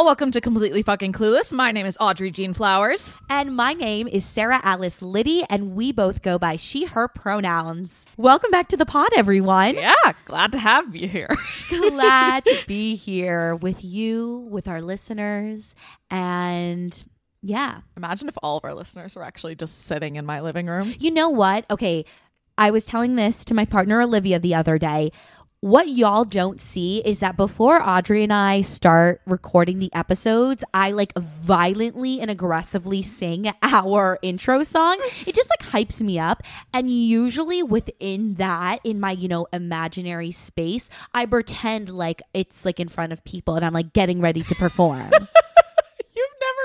y'all. Welcome to Completely Fucking Clueless. My name is Audrey Jean Flowers. And my name is Sarah Alice Liddy, and we both go by she, her pronouns. Welcome back to the pod, everyone. Yeah, glad to have you here. Glad to be here with you, with our listeners, and yeah. Imagine if all of our listeners were actually just sitting in my living room. You know what? Okay, I was telling this to my partner Olivia the other day. What y'all don't see is that before Audrey and I start recording the episodes, I like violently and aggressively sing our intro song. It just like hypes me up. And usually within that, in my, you know, imaginary space, I pretend like it's like in front of people and I'm like getting ready to perform.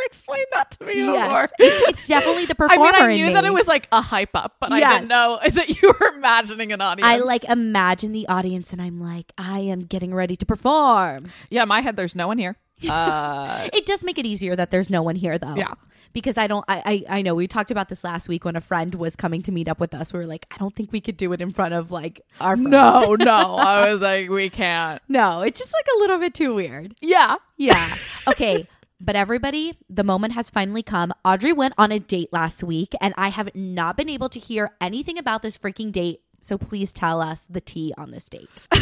Explained that to me yes. It's, it's definitely the I performer mean, I knew that it was like a hype up, but I didn't know that you were imagining an audience. I like imagine the audience and I'm like, I am getting ready to perform. yeah, in my head, there's no one here. Uh, It does make it easier that there's no one here though. Yeah. Because I don't I, I I know we talked about this last week when a friend was coming to meet up with us. We were like, I don't think we could do it in front of like our friend. no, no. I was like, we can't. No, it's just like a little bit too weird. Yeah. Yeah. Okay. But everybody, the moment has finally come. Audrey went on a date last week, and I have not been able to hear anything about this freaking date. So please tell us the tea on this date.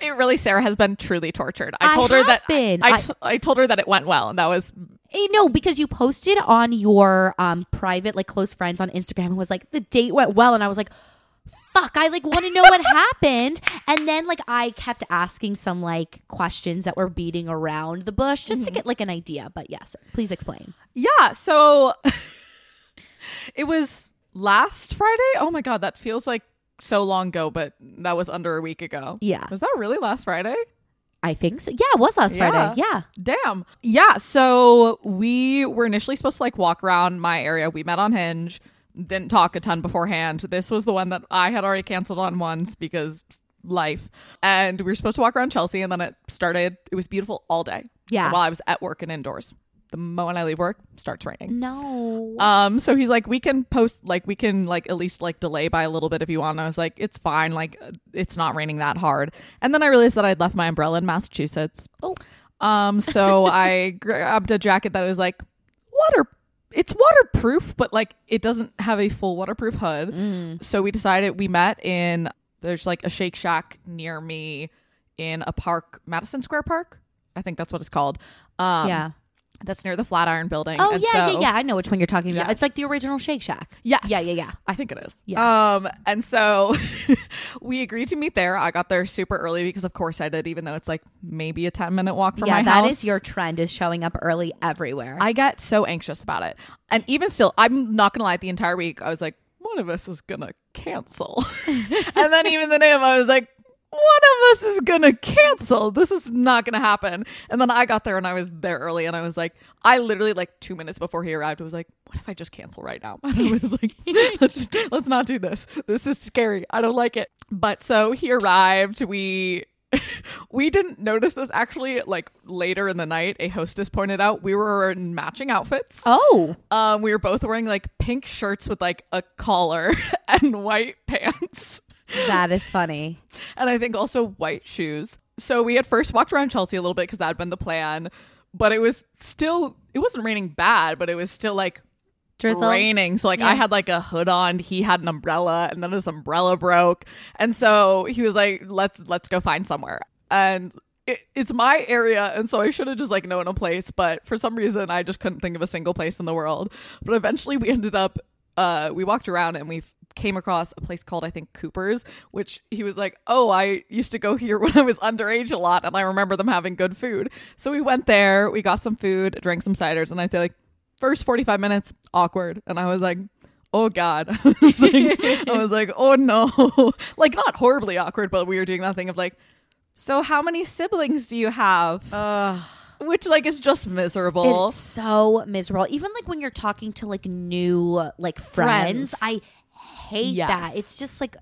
It really, Sarah has been truly tortured. I I told her that been. I, I- t- I told her that it went well, and that was Eh, no, because you posted on your um private like close friends on Instagram and was like the date went well, and I was like, fuck, I like want to know what happened, and then like I kept asking some like questions that were beating around the bush just to mm-hmm. get like an idea. But yes, please explain. Yeah, so it was last Friday. Oh my god, that feels like so long ago, but that was under a week ago. Yeah. Was that really last Friday? I think so. Yeah, it was last Yeah. Friday. Yeah. Damn. Yeah, so we were initially supposed to like walk around my area. We met on Hinge, didn't talk a ton beforehand. This was the one that I had already canceled on once because life. And we were supposed to walk around Chelsea and then it started it was beautiful all day. Yeah. While I was at work and indoors. The moment I leave work, starts raining. No. Um, so he's like, we can post, like, we can, like, at least, like, delay by a little bit if you want. And I was like, it's fine. Like, it's not raining that hard. And then I realized that I'd left my umbrella in Massachusetts. Oh. Um, so I grabbed a jacket that was like water. It's waterproof, but like it doesn't have a full waterproof hood. Mm. So we decided we met in there's like a Shake Shack near me in a park, Madison Square Park. I think that's what it's called. Um, yeah. That's near the Flatiron Building. Oh And yeah, so- yeah, yeah. I know which one you're talking about. Yes. It's like the original Shake Shack. Yes. Yeah, yeah, yeah. I think it is. Yeah. Um, and so we agreed to meet there. I got there super early because, of course, I did, even though it's like maybe a 10 minute walk from yeah, my that house. is your trend is showing up early everywhere. I get so anxious about it. And even still, I'm not going to lie, the entire week, I was like, one of us is going to cancel. and then even the name, I was like, one of us is gonna cancel. This is not gonna happen. And then I got there and I was there early and I was like, I literally like two minutes before he arrived I was like, what if I just cancel right now? And I was like, let's just let's not do this. This is scary. I don't like it. But so he arrived. We we didn't notice this actually like later in the night a hostess pointed out we were in matching outfits oh. um we were both wearing like pink shirts with like a collar and white pants That is funny. and I think also white shoes. So we had first walked around Chelsea a little bit because that had been the plan, but it was still it wasn't raining bad, but it was still like Drizzle. raining. So like Yeah. I had like a hood on, he had an umbrella, and then his umbrella broke, and so he was like, "Let's let's go find somewhere." And it, it's my area, and so I should have just like known a place, but for some reason I just couldn't think of a single place in the world. But eventually we ended up. Uh, we walked around and we came across a place called I think Cooper's, which he was like, "Oh, I used to go here when I was underage a lot, and I remember them having good food." So we went there, we got some food, drank some ciders, and I'd say like, first forty five minutes awkward, and I was like. Oh God! I was like, I was like, oh no! like not horribly awkward, but we were doing that thing of like, so how many siblings do you have? Ugh. Which like is just miserable. It's so miserable. Even like when you're talking to like new like friends, Friends. I hate Yes. that. It's just like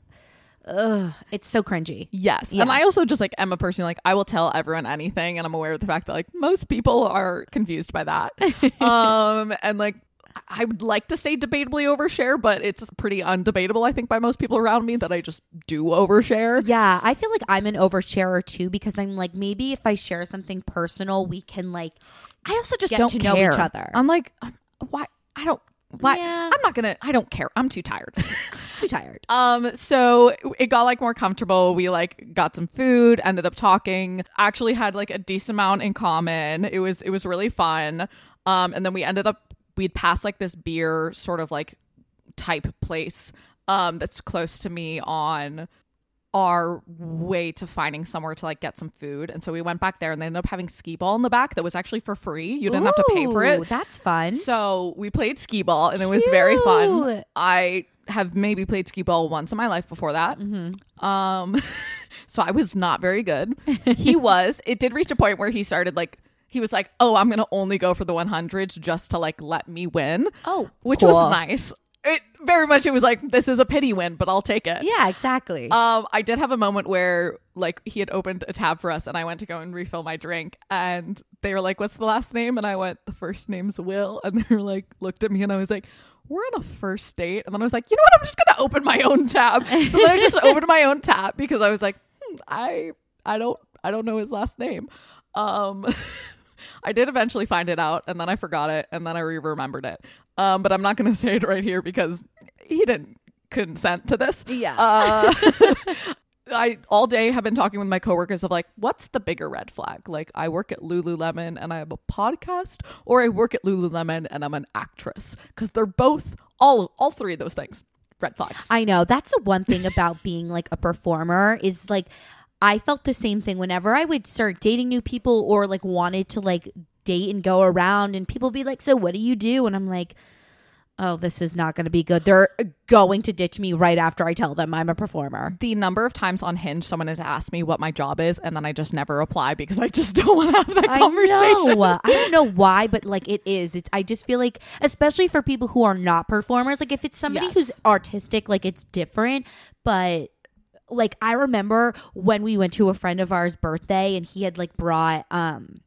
ugh, it's so cringy. Yes. Yeah. And I also just like am a person like I will tell everyone anything and I'm aware of the fact that like most people are confused by that. um and like I would like to say debatably overshare, but it's pretty undebatable, I think, by most people around me that I just do overshare. Yeah, I feel like I'm an oversharer too because I'm like maybe if I share something personal, we can like I also just don't know each other. I'm like, I'm, why? I don't. Why? Yeah. I'm not gonna. I don't care. I'm too tired. too tired. um. So it got like more comfortable. We like got some food. Ended up talking. Actually had like a decent amount in common. It was it was really fun. Um. And then we ended up we'd pass like this beer sort of like type place. Um. That's close to me on our way to finding somewhere to like get some food. And so we went back there and they ended up having skee ball in the back that was actually for free. You didn't have to pay for Ooh, it. That's fun. So we played skee ball and it was very fun. I have maybe played skee ball once in my life before that. Um, so I was not very good. he was. It did reach a point where he started like he was like, "Oh, I'm gonna only go for the 100s just to like let me win." Oh, which cool. was nice. It very much. It was like this is a pity win, but I'll take it. Yeah, exactly. Um, I did have a moment where like he had opened a tab for us and I went to go and refill my drink and they were like, What's the last name? And I went, The first name's Will and they were like looked at me and I was like, We're on a first date and then I was like, you know what, I'm just gonna open my own tab. So then I just opened my own tab because I was like, hmm, I I don't I don't know his last name. Um I did eventually find it out and then I forgot it and then I re remembered it. Um, but I'm not gonna say it right here because he didn't consent to this. Yeah. Uh, I all day have been talking with my coworkers of like, what's the bigger red flag? Like, I work at Lululemon and I have a podcast, or I work at Lululemon and I'm an actress because they're both all all three of those things red flags. I know. That's the one thing about being like a performer is like I felt the same thing whenever I would start dating new people or like wanted to like date and go around and people be like, "So what do you do?" and I'm like, "Oh, this is not going to be good. They're going to ditch me right after I tell them I'm a performer." the number of times on Hinge someone had asked me what my job is, and then I just never reply because I just don't want to have that conversation. I know. I don't know why, but like it is. It's, I just feel like, especially for people who are not performers, like if it's somebody Yes. who's artistic, like it's different. But like I remember when we went to a friend of ours' birthday, and he had like brought um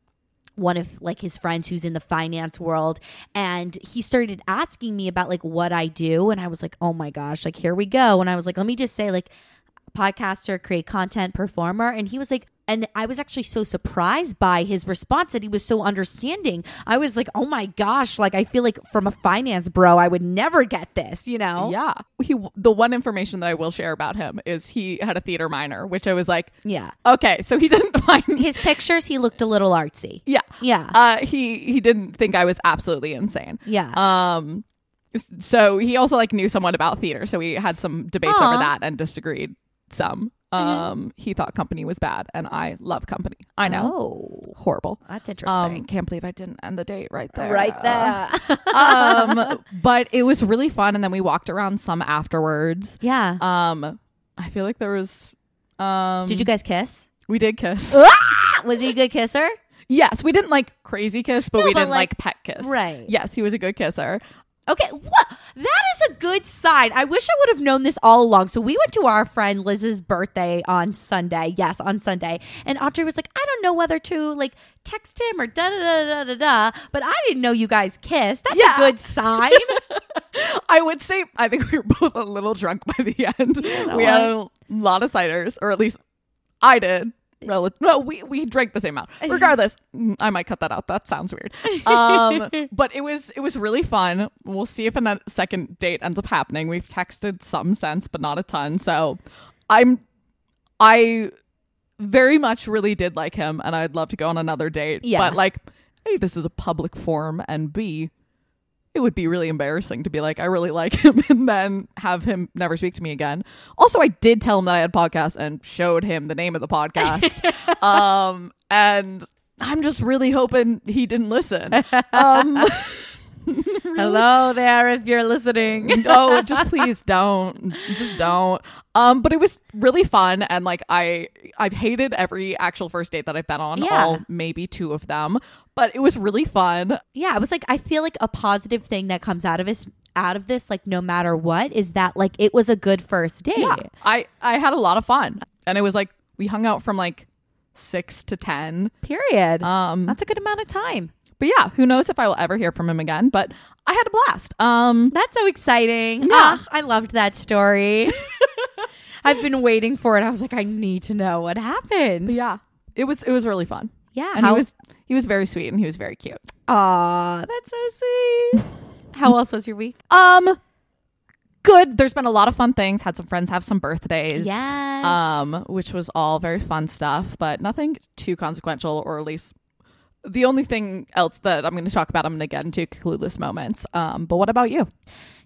one of like his friends who's in the finance world and he started asking me about like what I do and I was like oh my gosh like here we go and I was like let me just say like podcaster, create content, performer. And he was like, and I was actually so surprised by his response that he was so understanding. I was like, oh my gosh, like I feel like from a finance bro, I would never get this, you know? Yeah. He the one information that I will share about him is he had a theater minor, which I was like, Yeah. okay, so he didn't find His pictures, he looked a little artsy. Yeah. Yeah. Uh he he didn't think I was absolutely insane. Yeah. Um so he also like knew somewhat about theater, so we had some debates over that and disagreed some. Um he thought company was bad and I love company. I know. Oh, Horrible. that's interesting. Um can't believe I didn't end the date right there. right there. um but it was really fun and then we walked around some afterwards. yeah. Um I feel like there was um Did you guys kiss? we did kiss. Was he a good kisser? yes, we didn't like crazy kiss, but No, we but, didn't like, like- pet kiss. Right. Yes, he was a good kisser. Okay, what? That is a good sign. I wish I would have known this all along. So we went to our friend Liz's birthday on Sunday. Yes, on Sunday. And Audrey was like, I don't know whether to like text him or da da da da da da. But I didn't know you guys kissed. That's Yeah. a good sign. I would say I think we were both a little drunk by the end. we had a lot of ciders, or at least I did. Rel- no, we we drank the same amount. Regardless, I might cut that out. That sounds weird. Um, but it was it was really fun. We'll see if a second date ends up happening. We've texted some sense, but not a ton. So I'm I very much really did like him, and I'd love to go on another date. Yeah. But like, hey, this is a public forum, and B, it would be really embarrassing to be like, I really like him and then have him never speak to me again. Also, I did tell him that I had podcasts and showed him the name of the podcast. um, and I'm just really hoping he didn't listen. Um, Hello there, if you're listening. no, just please don't. Just don't. Um, but it was really fun and like I I've hated every actual first date that I've been on, Yeah. all maybe two of them. But it was really fun. Yeah, it was like I feel like a positive thing that comes out of this out of this, like no matter what, is that like it was a good first date. Yeah. I I had a lot of fun. And it was like we hung out from like six to ten. Period. Um That's a good amount of time. But yeah, who knows if I will ever hear from him again? But I had a blast. Um, That's so exciting. Yeah. Ah, I loved that story. I've been waiting for it. I was like, I need to know what happened. but yeah, it was it was really fun. Yeah. And how, he was he was very sweet and he was very cute. Aw, that's so sweet. how else was your week? Um, good. There's been a lot of fun things. Had some friends have some birthdays. Yes. Um, which was all very fun stuff, but nothing too consequential, or at least the only thing else that I'm going to talk about. I'm going to get into clueless moments. Um, but what about you?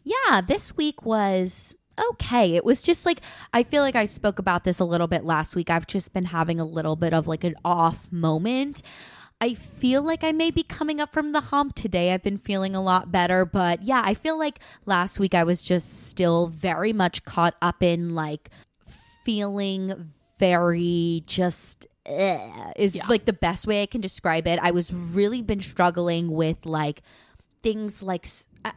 Yeah, this week was okay. It was just like I feel like I spoke about this a little bit last week. I've just been having a little bit of like an off moment. I feel like I may be coming up from the hump today. I've been feeling a lot better, but yeah, I feel like last week I was just still very much caught up in like feeling very just Eh, is Yeah. like the best way I can describe it. I was really been struggling with like things like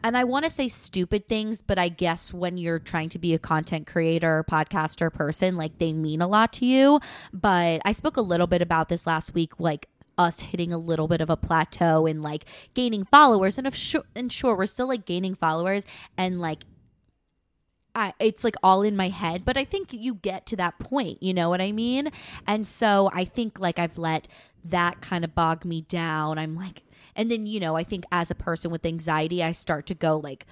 and I want to say stupid things, but I guess when you're trying to be a content creator, podcaster person, like they mean a lot to you. But I spoke a little bit about this last week, like us hitting a little bit of a plateau and like gaining followers. And of sure, and sure, we're still like gaining followers and like I, it's like all in my head, but I think you get to that point, you know what I mean? And so I think like I've let that kind of bog me down. I'm like, and then, you know, I think as a person with anxiety, I start to go like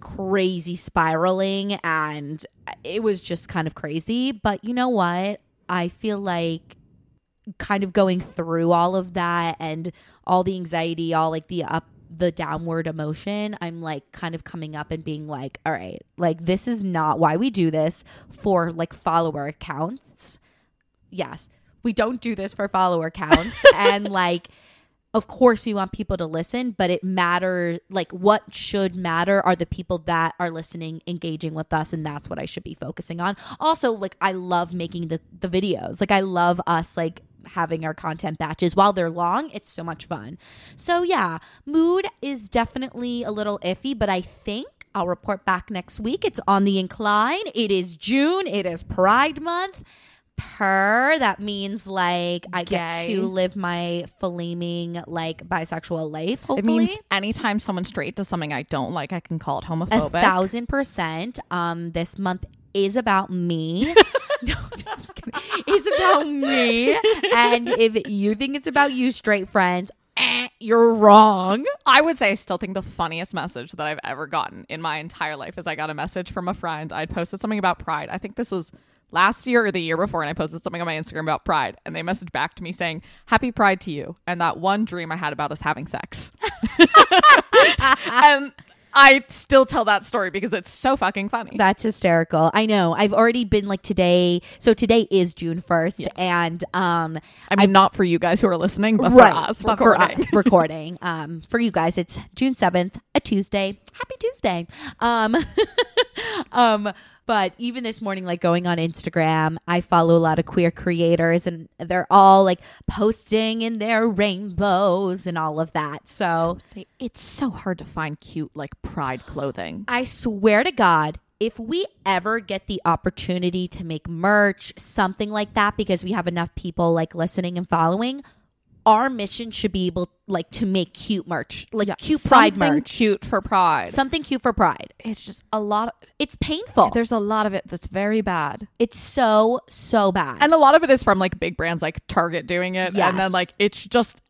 crazy spiraling, and it was just kind of crazy. But you know what? I feel like kind of going through all of that and all the anxiety, all like the up the downward emotion, I'm like kind of coming up and being like, all right, like this is not why we do this for like follower accounts. Yes, we don't do this for follower counts. and like, of course, we want people to listen, but it matters. Like, what should matter are the people that are listening, engaging with us, and that's what I should be focusing on. Also, like, I love making the the videos. Like, I love us like having our content batches while they're long. It's so much fun. So yeah, mood is definitely a little iffy, but I think. I'll report back next week. It's on the incline. It is June. It is Pride Month per that means like i get to live my flaming like bisexual life It means anytime someone straight does something I don't like, I can call it homophobic. a thousand percent um this month is about me no just kidding it's about me and if you think it's about you straight friends eh, you're wrong I would say I still think the funniest message that I've ever gotten in my entire life is I got a message from a friend. I'd posted something about pride. I think this was last year or the year before, and I posted something on my Instagram about pride. And they messaged back to me saying, Happy Pride to you. And that one dream I had about us having sex. and I still tell that story because it's so fucking funny. That's hysterical. I know. I've already been like today. So today is June 1st. Yes. And um I mean, not for you guys who are listening, but right, for us. but recording. for us recording. Um, for you guys, it's June seventh, a Tuesday. Happy Tuesday. Um, um, but even this morning, like going on Instagram, I follow a lot of queer creators, and they're all like posting in their rainbows and all of that. So Say, It's so hard to find cute, like, pride clothing. I swear to God, if we ever get the opportunity to make merch, something like that, because we have enough people like listening and following, our mission should be able like to make cute merch, like cute pride Something merch, cute for pride. something cute for pride. it's just a lot. Of, It's painful. there's a lot of it that's very bad. it's so so bad. And a lot of it is from like big brands like Target doing it. And then like it's just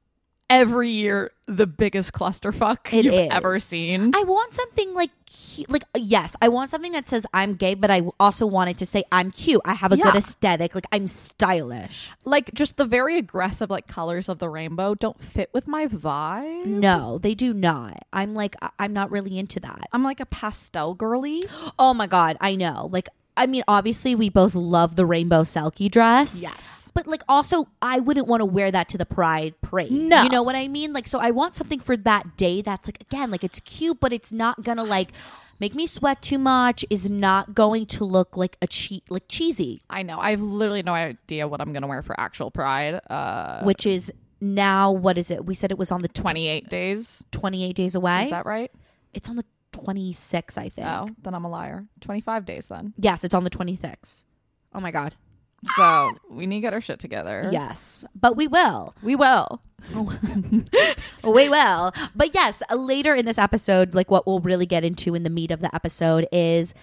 every year the biggest clusterfuck It you've is. ever seen. I want something like cu- like yes, I want something that says I'm gay, but I also want it to say I'm cute. I have a good aesthetic. Like I'm stylish. like just the very aggressive like colors of the rainbow don't fit with my vibe. No, they do not. I'm like I- I'm not really into that. I'm like a pastel girly. Oh my god, I know. Like I mean, obviously we both love the rainbow selkie dress. Yes. But like also I wouldn't want to wear that to the pride parade. No. You know what I mean? Like so I want something for that day that's like again, like it's cute, but it's not gonna like make me sweat too much, is not going to look like a cheat like cheesy. I know. I have literally no idea what I'm gonna wear for actual pride. Uh Which is now what is it? We said it was on the 28 days. 28 days away. Is that right? it's on the 26, I think. Oh, then I'm a liar. 25 days then. Yes, it's on the 26th. Oh my god. So we need to get our shit together. Yes, but we will. We will. Oh. Oh, we will. But yes, later in this episode, like what we'll really get into in the meat of the episode is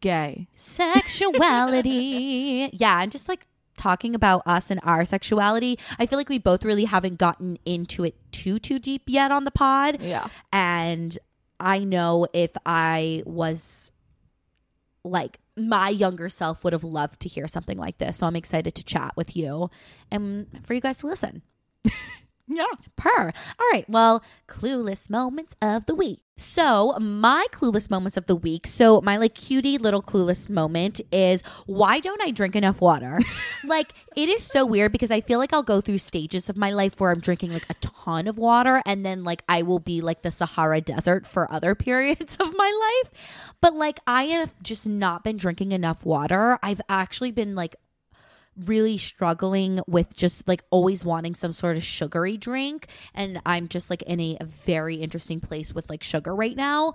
Gay. sexuality. yeah, and just like talking about us and our sexuality. I feel like we both really haven't gotten into it too too deep yet on the pod. Yeah. And I know if I was like my younger self would have loved to hear something like this. So I'm excited to chat with you and for you guys to listen. Yeah. Per. All right. Well, clueless moments of the week. So, my clueless moments of the week. So, my like cutie little clueless moment is why don't I drink enough water? like, it is so weird because I feel like I'll go through stages of my life where I'm drinking like a ton of water and then like I will be like the Sahara Desert for other periods of my life. But like, I have just not been drinking enough water. I've actually been like really struggling with just like always wanting some sort of sugary drink. And I'm just like in a very interesting place with like sugar right now.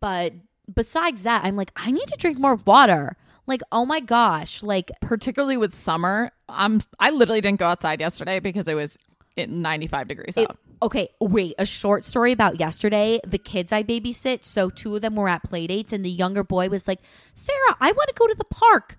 But besides that I'm like I need to drink more water. Like oh my gosh. Like Particularly with summer. I'm I literally didn't go outside yesterday because it was it 95 degrees it- out. okay wait a short story about yesterday. The kids I babysit so two of them were at play dates and the younger boy was like Sarah I want to go to the park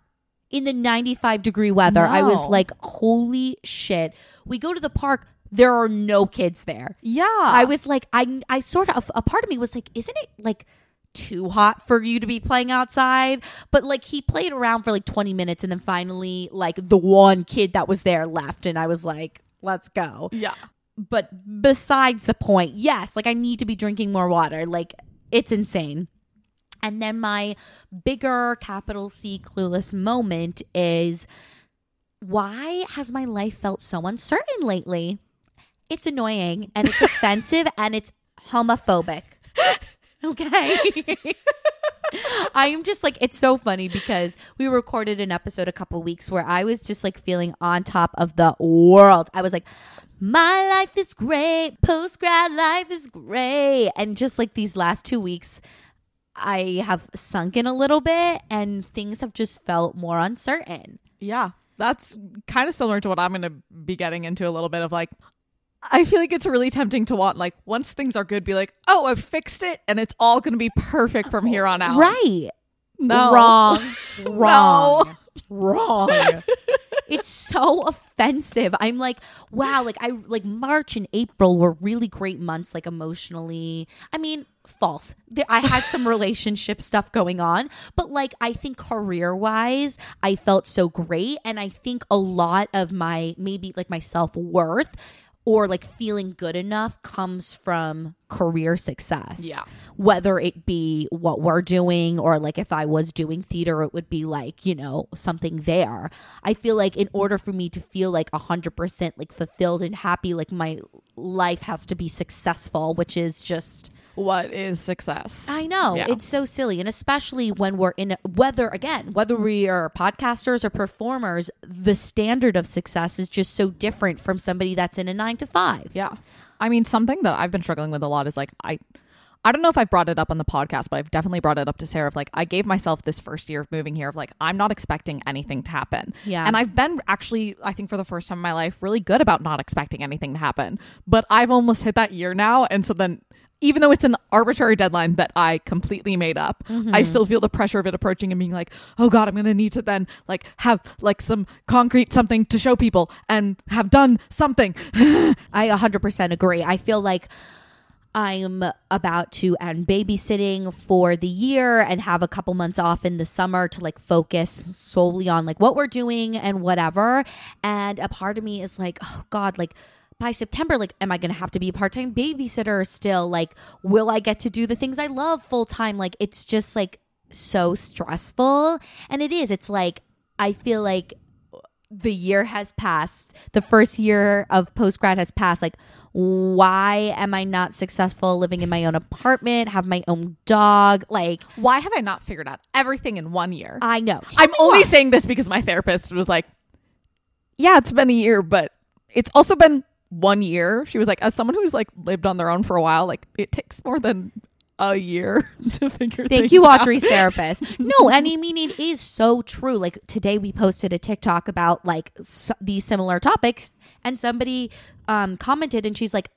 in the 95 degree weather I was like holy shit we go to the park there are no kids there Yeah. I was like, I, I sort of, a part of me was like, isn't it like too hot for you to be playing outside? But like, he played around for like 20 minutes and then finally, like, the one kid that was there left. And I was like, let's go. Yeah. But besides the point, yes, like, I need to be drinking more water. Like, it's insane. And then my bigger capital C clueless moment is why has my life felt so uncertain lately? It's annoying and it's offensive and it's homophobic. Okay. I am just like, it's so funny because we recorded an episode a couple weeks where I was just like feeling on top of the world. I was like, my life is great. Post grad life is great. And just like these last two weeks, I have sunk in a little bit and things have just felt more uncertain. Yeah. That's kind of similar to what I'm going to be getting into a little bit of like I feel like it's really tempting to want like once things are good be like, "Oh, I've fixed it and it's all going to be perfect from here on out." Right. No. Wrong. Wrong. Wrong. it's so offensive. I'm like, wow, like I like March and April were really great months, like emotionally. I mean, false. There, I had some relationship stuff going on, but like I think career wise, I felt so great. And I think a lot of my maybe like my self worth or like feeling good enough comes from career success. Yeah. Whether it be what we're doing or like if I was doing theater, it would be like, you know, something there. I feel like in order for me to feel like 100% like fulfilled and happy, like my life has to be successful, which is just. What is success? I know. Yeah. It's so silly. And especially when we're in, whether, again, whether we are podcasters or performers, the standard of success is just so different from somebody that's in a nine to five. Yeah. I mean, something that I've been struggling with a lot is like I I don't know if I brought it up on the podcast, but I've definitely brought it up to Sarah of like I gave myself this first year of moving here of like I'm not expecting anything to happen. Yeah. And I've been actually I think for the first time in my life really good about not expecting anything to happen. But I've almost hit that year now and so then even though it's an arbitrary deadline that I completely made up, I mm-hmm. still feel the pressure of it approaching and being like, "Oh god, I'm going to need to then like have like some concrete something to show people and have done something." I 100% agree. I feel like I'm about to end babysitting for the year and have a couple months off in the summer to like focus solely on like what we're doing and whatever. And a part of me is like, oh God, like by September, like, am I going to have to be a part time babysitter still? Like, will I get to do the things I love full time? Like, it's just like so stressful. And it is. It's like, I feel like the year has passed. The first year of post grad has passed. Like, why am I not successful living in my own apartment, have my own dog? Like, Why have I not figured out everything in one year? I know. Tell I'm only why. saying this because my therapist was like, "Yeah, it's been a year, but it's also been one year." She was like, "As someone who's like lived on their own for a while, like it takes more than a year to figure. Thank you, out. Audrey's therapist. No, and I mean it is so true. Like today, we posted a TikTok about like s- these similar topics, and somebody um, commented, and she's like,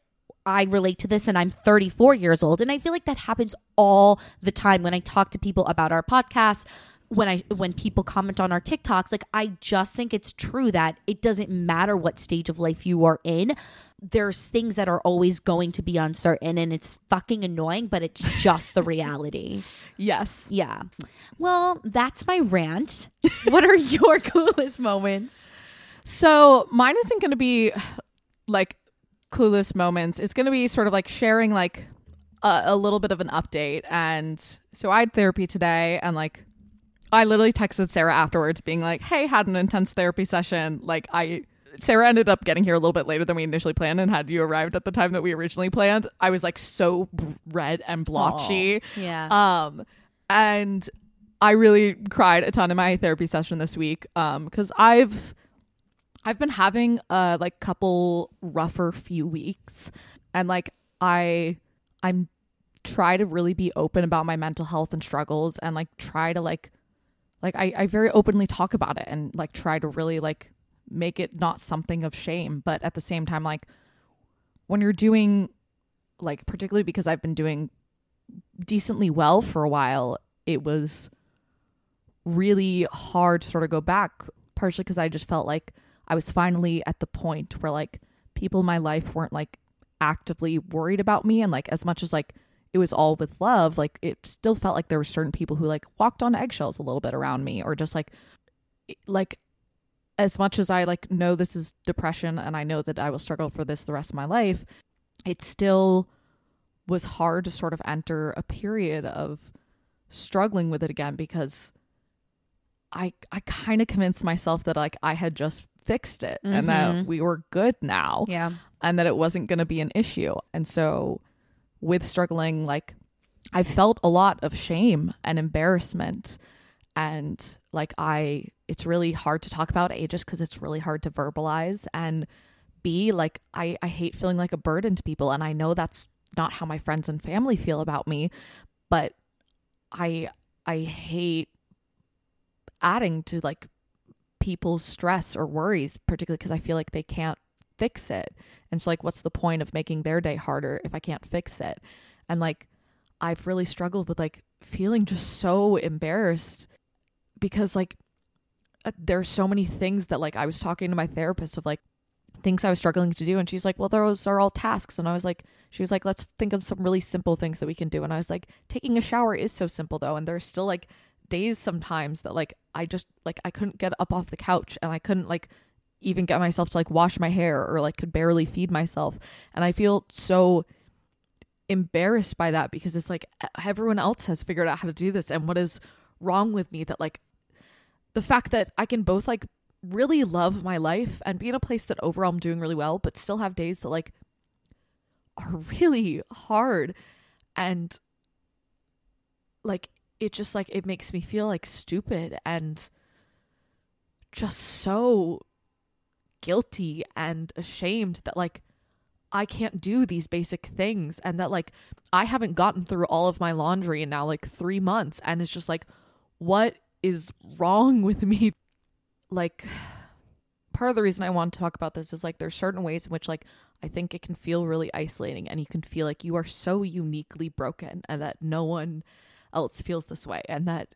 "I relate to this, and I'm 34 years old." And I feel like that happens all the time when I talk to people about our podcast. When I when people comment on our TikToks, like I just think it's true that it doesn't matter what stage of life you are in. There's things that are always going to be uncertain, and it's fucking annoying, but it's just the reality. Yes. Yeah. Well, that's my rant. what are your coolest moments? So mine isn't going to be like clueless moments. It's going to be sort of like sharing like a, a little bit of an update. And so I had therapy today, and like I literally texted Sarah afterwards, being like, "Hey, had an intense therapy session. Like I." Sarah ended up getting here a little bit later than we initially planned, and had you arrived at the time that we originally planned, I was like so red and blotchy. Yeah. Um, and I really cried a ton in my therapy session this week. Um, because I've I've been having a like couple rougher few weeks, and like I I'm try to really be open about my mental health and struggles, and like try to like like I I very openly talk about it, and like try to really like make it not something of shame, but at the same time like when you're doing like particularly because I've been doing decently well for a while, it was really hard to sort of go back, partially because I just felt like I was finally at the point where like people in my life weren't like actively worried about me. And like as much as like it was all with love, like it still felt like there were certain people who like walked on eggshells a little bit around me or just like, like, as much as I like know this is depression and I know that I will struggle for this the rest of my life, it still was hard to sort of enter a period of struggling with it again because I I kind of convinced myself that like I had just fixed it and that Mhm. we were good now yeah. and that it wasn't going to be an issue. And so with struggling like I felt a lot of shame and embarrassment. And like I it's really hard to talk about A just cuz it's really hard to verbalize and B like I I hate feeling like a burden to people. And I know that's not how my friends and family feel about me, but I I hate adding to like people's stress or worries, particularly because I feel like they can't fix it. And so, like, what's the point of making their day harder if I can't fix it? And like, I've really struggled with like feeling just so embarrassed because like uh, there's so many things that like I was talking to my therapist of like things I was struggling to do and she's like well those are all tasks and I was like she was like let's think of some really simple things that we can do and I was like taking a shower is so simple though and there's still like days sometimes that like I just like I couldn't get up off the couch and I couldn't like even get myself to like wash my hair or like could barely feed myself. And I feel so embarrassed by that because it's like everyone else has figured out how to do this. And what is wrong with me that like the fact that I can both like really love my life and be in a place that overall I'm doing really well but still have days that like are really hard. And like it just like it makes me feel like stupid and just so guilty and ashamed that like I can't do these basic things and that like I haven't gotten through all of my laundry in now like 3 months and it's just like what is wrong with me? Like part of the reason I want to talk about this is like there's certain ways in which like I think it can feel really isolating and you can feel like you are so uniquely broken and that no one else feels this way and that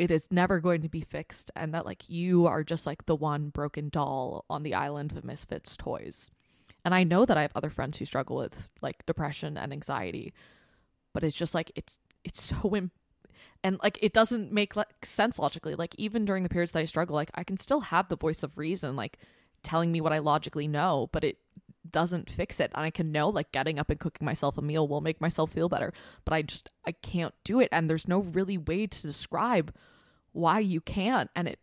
it is never going to be fixed and that like you are just like the one broken doll on the island of misfits toys. And i know that i have other friends who struggle with like depression and anxiety but it's just like it's it's so and like it doesn't make like sense logically. Like even during the periods that i struggle like i can still have the voice of reason like telling me what i logically know but it doesn't fix it and i can know like getting up and cooking myself a meal will make myself feel better but i just i can't do it and there's no really way to describe why you can't and it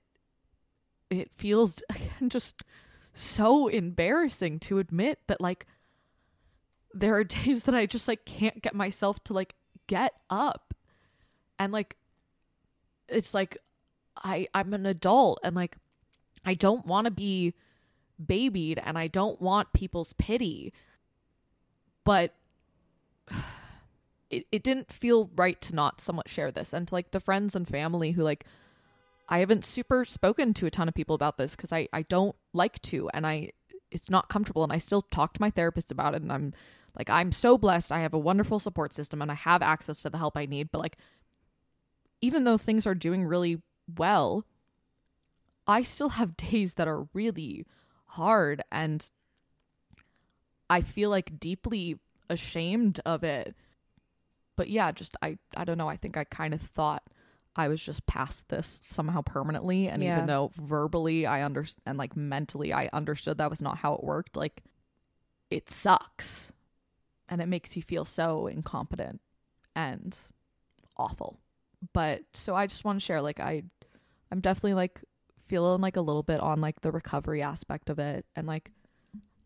it feels again just so embarrassing to admit that like there are days that i just like can't get myself to like get up. And like it's like i i'm an adult and like i don't want to be babied and i don't want people's pity. But it, it didn't feel right to not somewhat share this. And to like the friends and family who like I haven't super spoken to a ton of people about this because I, I don't like to. And I it's not comfortable. And I still talk to my therapist about it. And I'm like I'm so blessed. I have a wonderful support system and I have access to the help I need, but like even though things are doing really well, I still have days that are really hard and I feel like deeply ashamed of it. But yeah, just I I don't know, I think I kind of thought I was just past this somehow permanently and Yeah. even though verbally I understand and like mentally I understood that was not how it worked, like it sucks. And it makes you feel so incompetent and awful. But so I just want to share like I I'm definitely like feeling like a little bit on like the recovery aspect of it and like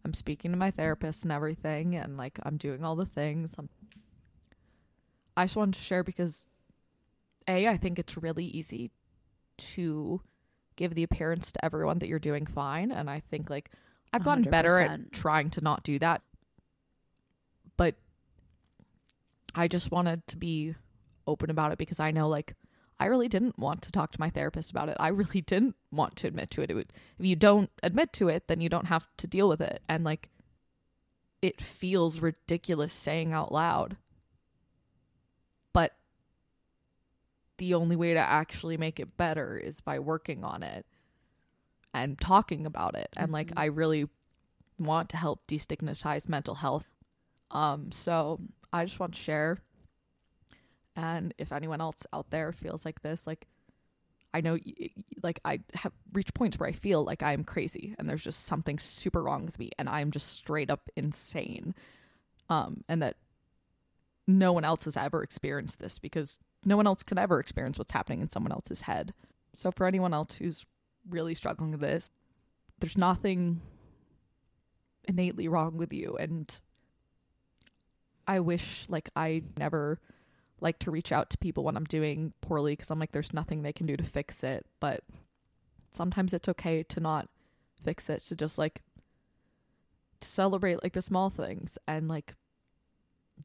I'm speaking to my therapist and everything and like I'm doing all the things. I'm I just wanted to share because A, I think it's really easy to give the appearance to everyone that you're doing fine and I think like I've gotten better 100%. at trying to not do that. But I just wanted to be open about it because I know like I really didn't want to talk to my therapist about it. I really didn't want to admit to it. it would, if you don't admit to it, then you don't have to deal with it. And like, it feels ridiculous saying out loud. But the only way to actually make it better is by working on it and talking about it. And like, I really want to help destigmatize mental health. Um, so I just want to share and if anyone else out there feels like this like i know like i have reached points where i feel like i'm crazy and there's just something super wrong with me and i'm just straight up insane. Um and that no one else has ever experienced this because no one else can ever experience what's happening in someone else's head. So for anyone else who's really struggling with this there's nothing innately wrong with you. And i wish like i never like to reach out to people when I'm doing poorly because I'm like, there's nothing they can do to fix it. But sometimes it's okay to not fix it, to just like to celebrate like the small things and like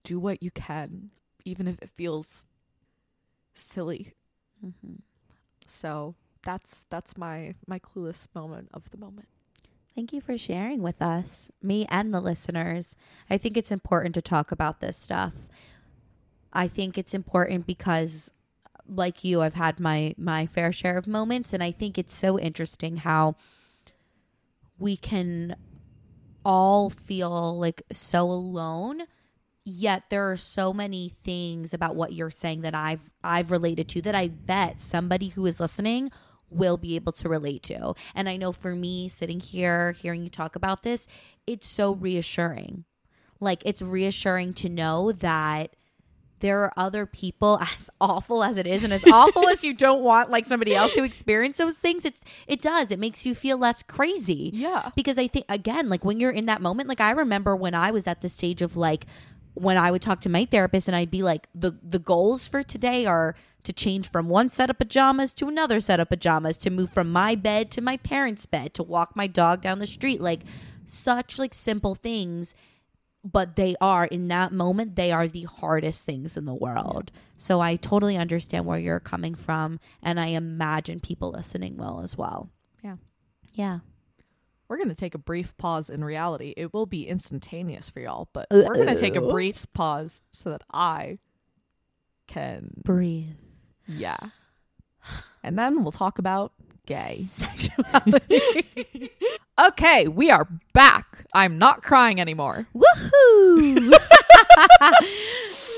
do what you can, even if it feels silly. Mm-hmm. So that's that's my my clueless moment of the moment. Thank you for sharing with us, me and the listeners. I think it's important to talk about this stuff. I think it's important because like you I've had my my fair share of moments and I think it's so interesting how we can all feel like so alone yet there are so many things about what you're saying that I've I've related to that I bet somebody who is listening will be able to relate to. And I know for me sitting here hearing you talk about this, it's so reassuring. Like it's reassuring to know that there are other people as awful as it is and as awful as you don't want like somebody else to experience those things it's it does. It makes you feel less crazy. Yeah. because i think again like when you're in that moment like i remember when i was at the stage of like when i would talk to my therapist and i'd be like the the goals for today are to change from one set of pajamas to another set of pajamas to move from my bed to my parents bed to walk my dog down the street like such like simple things but they are in that moment they are the hardest things in the world so i totally understand where you're coming from and i imagine people listening will as well Yeah. yeah We're going to take a brief pause in reality. It will be instantaneous for y'all, but uh, we're going to take a brief pause so that I can breathe Yeah. And then we'll talk about gay. sexuality Okay, we are back. I'm not crying anymore. woohoo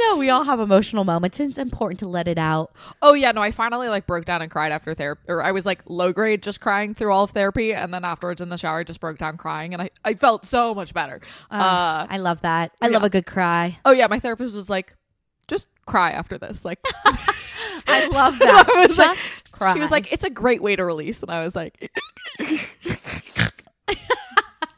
no we all have emotional moments and it's important to let it out Oh yeah, no, I finally like broke down and cried after therapy or I was like low grade just crying through all of therapy and then afterwards in the shower I just broke down crying and I I felt so much better. Uh i love that i love a good cry oh yeah, my therapist was like cry after this. Like i love that I was like- just cry she was like it's a great way to release and I was like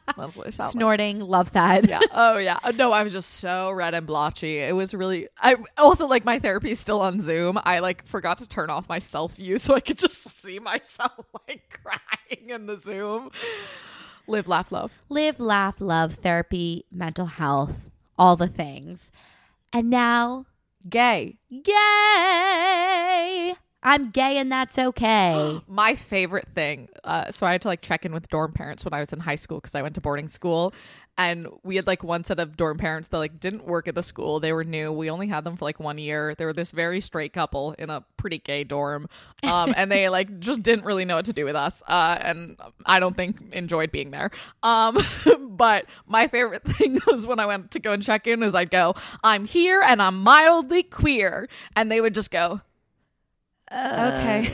like. snorting love that yeah. Oh yeah. No, I was just so red and blotchy. It was really. I also like my therapy is still on Zoom. I like forgot to turn off my self view so I could just see myself like crying in the Zoom. Live, laugh, love. live, laugh, love, therapy, mental health, all the things. And now gay. Gay. I'm gay and that's okay. My favorite thing. Uh, so I had to like check in with dorm parents when I was in high school because I went to boarding school, and we had like one set of dorm parents that like didn't work at the school. They were new. We only had them for like one year. They were this very straight couple in a pretty gay dorm, um, and they like just didn't really know what to do with us. Uh, and I don't think enjoyed being there. Um, but my favorite thing was when I went to go and check in is I'd go, "I'm here and I'm mildly queer," and they would just go. Okay.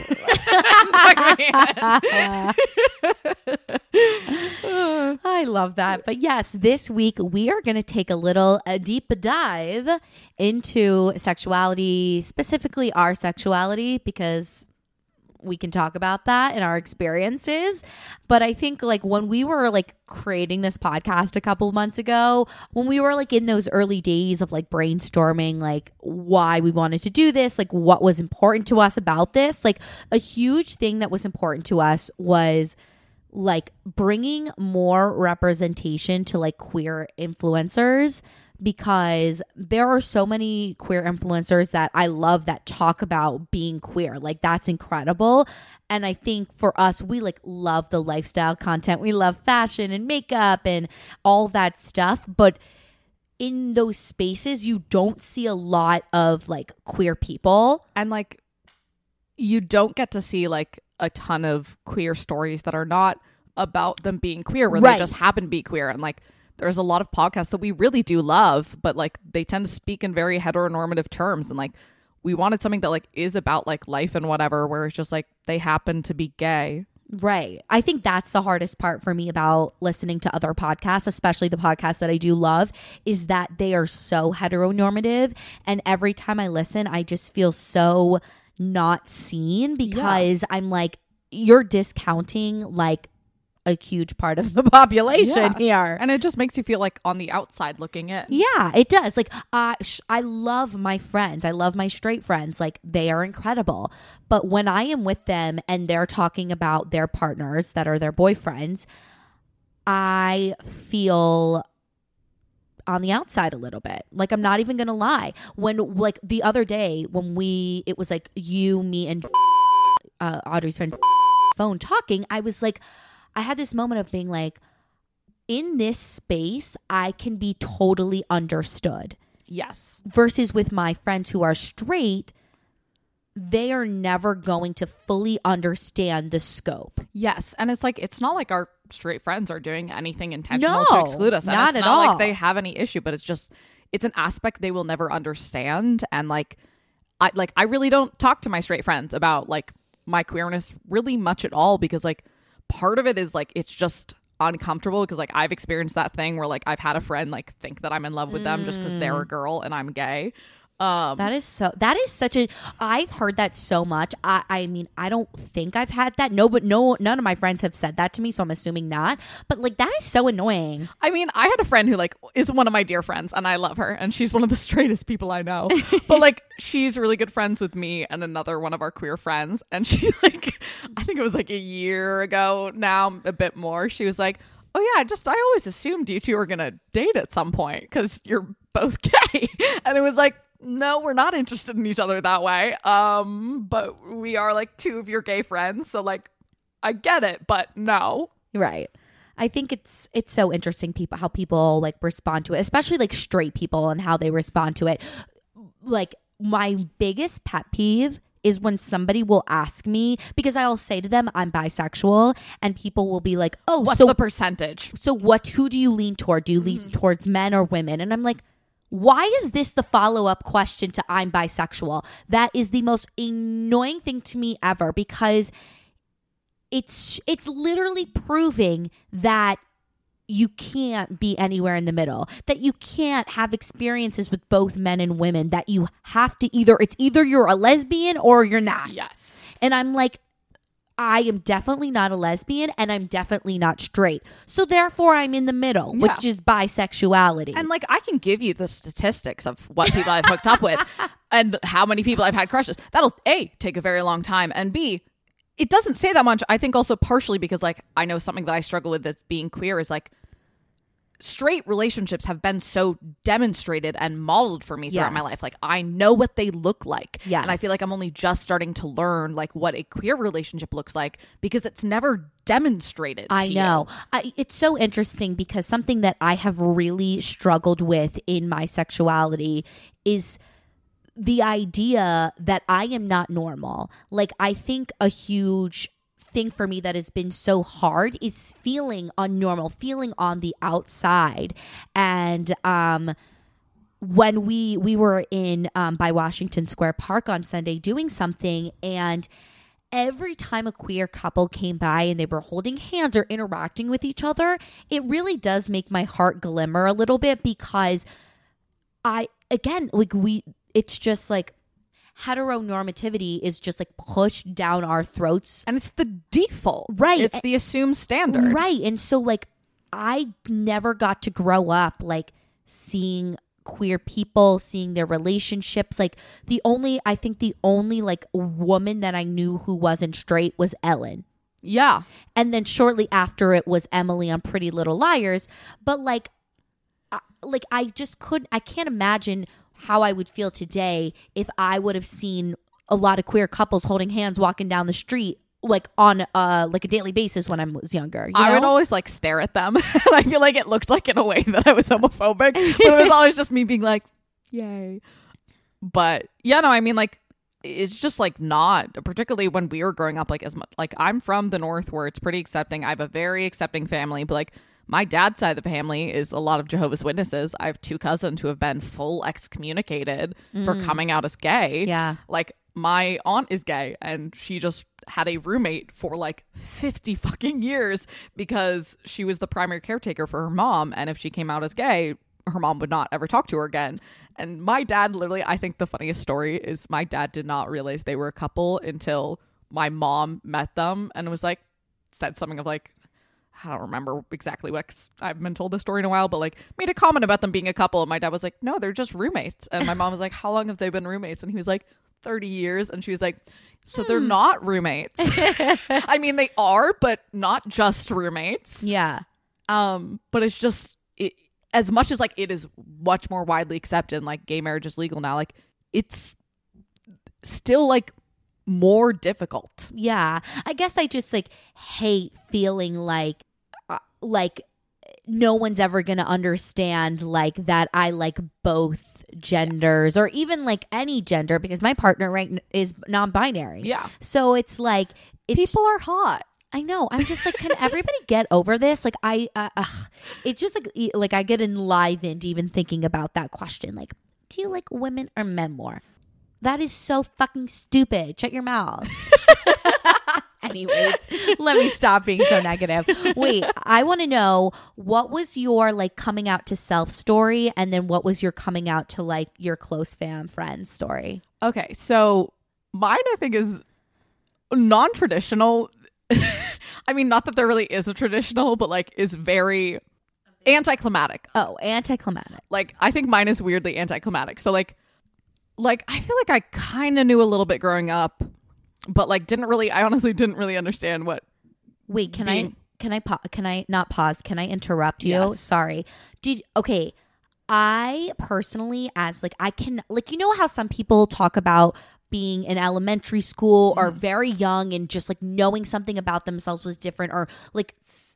Uh, I love that. But yes, this week we are going to take a little a deep dive into sexuality, specifically our sexuality, because we can talk about that and our experiences. But I think like when we were like creating this podcast a couple months ago, when we were like in those early days of like brainstorming like why we wanted to do this, like what was important to us about this, like a huge thing that was important to us was like bringing more representation to like queer influencers because there are so many queer influencers that I love that talk about being queer. Like that's incredible. And I think for us, we like love the lifestyle content. We love fashion and makeup and all that stuff. But in those spaces, you don't see a lot of like queer people. and like you don't get to see like a ton of queer stories that are not about them being queer where Right. they just happen to be queer and like there's a lot of podcasts that we really do love but like they tend to speak in very heteronormative terms and like we wanted something that like is about like life and whatever where it's just like they happen to be gay Right. I think that's the hardest part for me about listening to other podcasts, especially the podcasts that I do love, is that they are so heteronormative. And every time I listen, I just feel so not seen because I'm like, you're discounting like a huge part of the population Yeah. here. and it just makes you feel like on the outside looking in Yeah, it does. Like I sh- I love my friends. I love my straight friends. Like they are incredible. But when I am with them and they're talking about their partners that are their boyfriends, I feel on the outside a little bit. Like I'm not even going to lie. When like the other day when we it was like you, me and uh, Audrey's friend phone talking, I was like I had this moment of being like in this space, I can be totally understood. yes Versus with my friends who are straight, they are never going to fully understand the scope. Yes, and it's like it's not like our straight friends are doing anything intentional No, to exclude us. And not it's at not all. like they have any issue, but it's just it's an aspect they will never understand. And like I like I really don't talk to my straight friends about like my queerness really much at all because like part of it is like it's just uncomfortable because like I've experienced that thing where like I've had a friend like think that I'm in love with them just because they're a Mm. girl and I'm gay. Um That is so. That is such a. I've heard that so much. I. I mean, I don't think I've had that. No, but no, none of my friends have said that to me, so I'm assuming not. But like, that is so annoying. I mean, I had a friend who like is one of my dear friends and I love her and she's one of the straightest people I know. but like she's really good friends with me and another one of our queer friends and she like I think it was like a year ago now a bit more. She was like, "Oh yeah, just I always assumed you two were going to date at some point cuz you're both gay." And it was like no, we're not interested in each other that way. Um, but we are like two of your gay friends, so like I get it, but no. Right. I think it's it's so interesting people how people like respond to it, especially like straight people and how they respond to it. Like my biggest pet peeve is when somebody will ask me because I'll say to them I'm bisexual and people will be like, "Oh, What's so the percentage? so what who do you lean toward? Do you lean towards men or women?" And I'm like, why is this the follow up question to I'm bisexual? That is the most annoying thing to me ever because it's it's literally proving that you can't be anywhere in the middle that you can't have experiences with both men and women that you have to either it's either you're a lesbian or you're not Yes. and i'm like i am definitely not a lesbian and i'm definitely not straight so therefore i'm in the middle Yeah. which is bisexuality And like I can give you the statistics of what people I've hooked up with and how many people I've had crushes. That'll A take a very long time and B it doesn't say that much. I think also partially because like I know something that I struggle with that's being queer is like straight relationships have been so demonstrated and modeled for me throughout my life. Like I know what they look like. Yes. And I feel like I'm only just starting to learn like what a queer relationship looks like because it's never demonstrated. I to know. I, it's so interesting because something that I have really struggled with in my sexuality is the idea that I am not normal. Like, I think a huge thing for me that has been so hard is feeling unnormal, feeling on the outside. And, um, when we we were in um, by Washington Square Park on Sunday doing something, and every time a queer couple came by and they were holding hands or interacting with each other, it really does make my heart glimmer a little bit because I again like we it's just like heteronormativity is just like pushed down our throats And it's the default. Right. It's the assumed standard. Right. And so like I never got to grow up like seeing queer people, seeing their relationships. Like the only I think the only like woman that I knew who wasn't straight was Ellen. Yeah. And then shortly after it was Emily on Pretty Little Liars, but like I- like I just couldn't I can't imagine how I would feel today if I would have seen a lot of queer couples holding hands walking down the street like on uh like a daily basis when I was younger. You I would always like stare at them. and I feel like it looked like in a way that I was homophobic, but it was always just me being like, "Yay!" But yeah, no, I mean like it's just like not particularly when we were growing up like as much like I'm from the north where it's pretty accepting. I have a very accepting family, but like my dad's side of the family is a lot of Jehovah's Witnesses. I have two cousins who have been full excommunicated for mm. coming out as gay. Yeah. Like my aunt is gay and she just had a roommate for like 50 fucking years because she was the primary caretaker for her mom and if she came out as gay her mom would not ever talk to her again and my dad literally i think the funniest story is my dad did not realize they were a couple until my mom met them and was like said something of like I don't remember exactly what 'cause I haven't been told this story in a while, but like made a comment about them being a couple. And my dad was like, no, they're just roommates. And my mom was like, how long have they been roommates? And he was like, 30 years. And she was like, so they're not roommates. I mean, they are, but not just roommates. Yeah. Um, but it's just it, as much as like it is much more widely accepted, like gay marriage is legal now, like it's still like more difficult. Yeah. I guess I just like hate feeling like uh, like no one's ever going to understand like that I like both genders or even like any gender because my partner right is non-binary. Yeah. So it's like it's People are hot. I know. I'm just like, can everybody get over this? Like, I, uh, ugh. it just like, like I get enlivened even thinking about that question. Like, do you like women or men more? That is so fucking stupid. Shut your mouth. Anyways, let me stop being so negative. Wait, I want to know what was your like coming out to self story, and then what was your coming out to like your close fam friends story? Okay, so mine I think is non-traditional. I mean, not that there really is a traditional, but like is very anticlimactic. Oh, anticlimactic. Like I think mine is weirdly anticlimactic. So like like I feel like I kind of knew a little bit growing up, but like didn't really I honestly didn't really understand what Wait, can being- I can I pa- can I not pause? Can I interrupt you? Yes. Sorry. Did okay. I personally as like I can like you know how some people talk about being in elementary school or mm. very young and just like knowing something about themselves was different or like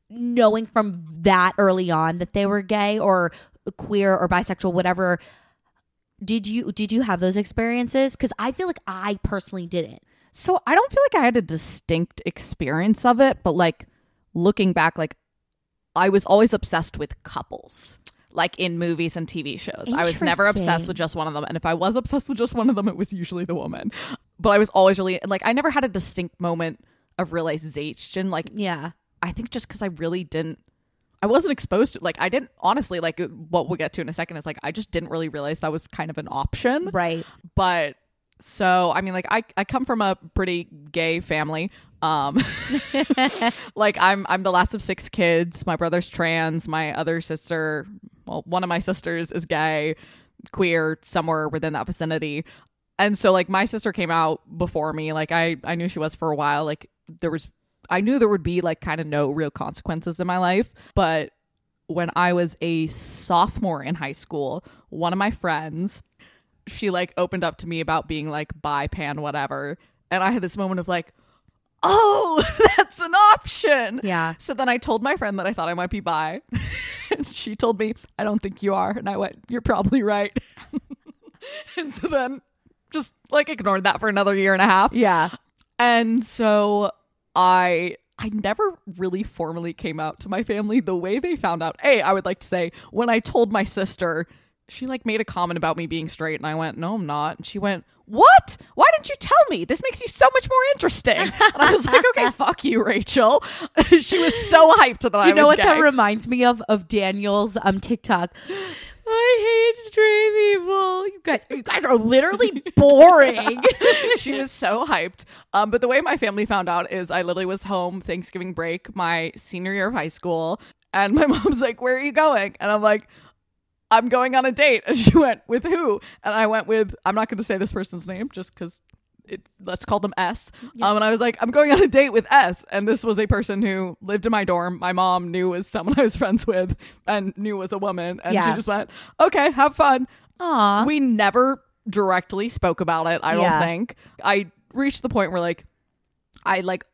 knowing from that early on that they were gay or queer or bisexual whatever did you did you have those experiences cuz I feel like I personally didn't So I don't feel like I had a distinct experience of it, but like looking back, like I was always obsessed with couples, like in movies and TV shows. I was never obsessed with just one of them. And if I was obsessed with just one of them, it was usually the woman. But I was always really like, I never had a distinct moment of realization. Like, yeah I think just because I really didn't. I wasn't exposed to like I didn't honestly like what we'll get to in a second is like I just didn't really realize that was kind of an option. Right. But so i mean like i i come from a pretty gay family. Um like i'm i'm the last of six kids. My brother's trans. My other sister well one of my sisters is gay queer somewhere within that vicinity. And so like my sister came out before me. Like i i knew she was for a while. Like there was i knew there would be like kind of no real consequences in my life but when I was a sophomore in high school, one of my friends, she like opened up to me about being like bi pan whatever, and I had this moment of like, oh, that's an option. Yeah. So then I told my friend that I thought I might be bi. and she told me, I don't think you are. And I went, You're probably right. and so then just like ignored that for another year and a half. Yeah. And so I I never really formally came out to my family the way they found out. A, I would like to say when I told my sister, she like made a comment about me being straight and I went, "No, I'm not." And she went, "What? Why didn't you tell me? This makes you so much more interesting." And I was like, "Okay, fuck you, Rachel." she was so hyped that I You know was what that reminds me of? Of Daniel's um TikTok. I hate straight people. You guys, you guys are literally boring. she was so hyped. Um, but the way my family found out is I literally was home Thanksgiving break, my senior year of high school, and my mom's like, "Where are you going?" And I'm like, "I'm going on a date." And she went, "With who?" And I went with I'm not going to say this person's name just because. It, let's call them S. Um, and I was like, I'm going on a date with S. And this was a person who lived in my dorm. My mom knew was someone I was friends with and knew was a woman. And she just went, okay, have fun. Aw. We never directly spoke about it, I Yeah. don't think. I reached the point where like I like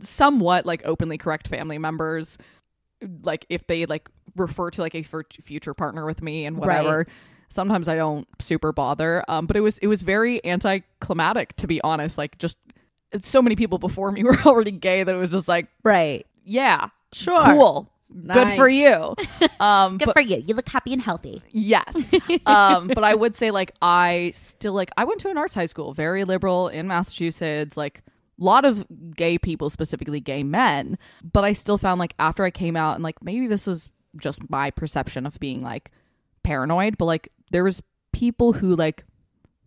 somewhat like openly correct family members like if they like refer to like a future partner with me and whatever. Right. Sometimes I don't super bother. Um but it was it was very anticlimactic to be honest. Like just so many people before me were already gay that it was just like, right. yeah, Sure. cool. Good for you. Um Good but- for you. You look happy and healthy. Yes. um, but I would say like I still like I went to an arts high school, very liberal in Massachusetts, like a lot of gay people, specifically gay men. But I still found like after I came out and like maybe this was just my perception of being like paranoid, but like there was people who like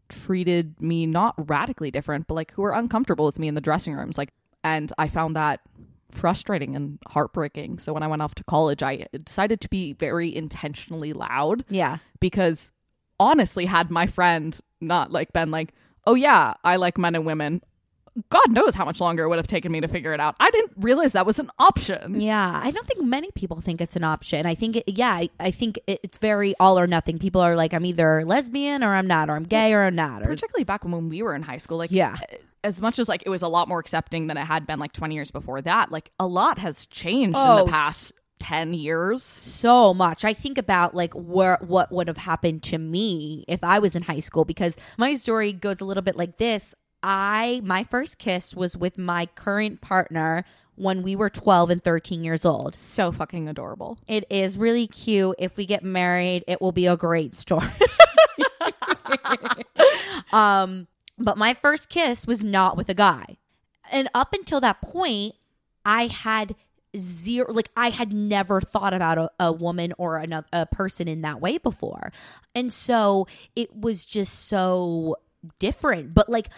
treated me not radically different, but like who were uncomfortable with me in the dressing rooms. Like and I found that frustrating and heartbreaking. So when I went off to college, I decided to be very intentionally loud Yeah. because honestly had my friend not like been like oh yeah i like men and women god knows how much longer it would have taken me to figure it out i didn't realize that was an option Yeah, I don't think many people think it's an option. I think, it, yeah, I, I think it, it's very all or nothing. People are like, I'm either lesbian or I'm not, or I'm gay or I'm not. Or particularly back when we were in high school like Yeah. Uh, as much as like it was a lot more accepting than it had been like 20 years before that like a lot has changed in Oh, the past 10 years so much. I think about like where what would have happened to me if I was in high school because my story goes a little bit like this. I my first kiss was with my current partner when we were 12 and 13 years old. so fucking adorable It is really cute. If we get married, it will be a great story. um, but my first kiss was not with a guy. And up until that point, I had zero like I had never thought about a, a woman or another a person in that way before. And so it was just so different. But like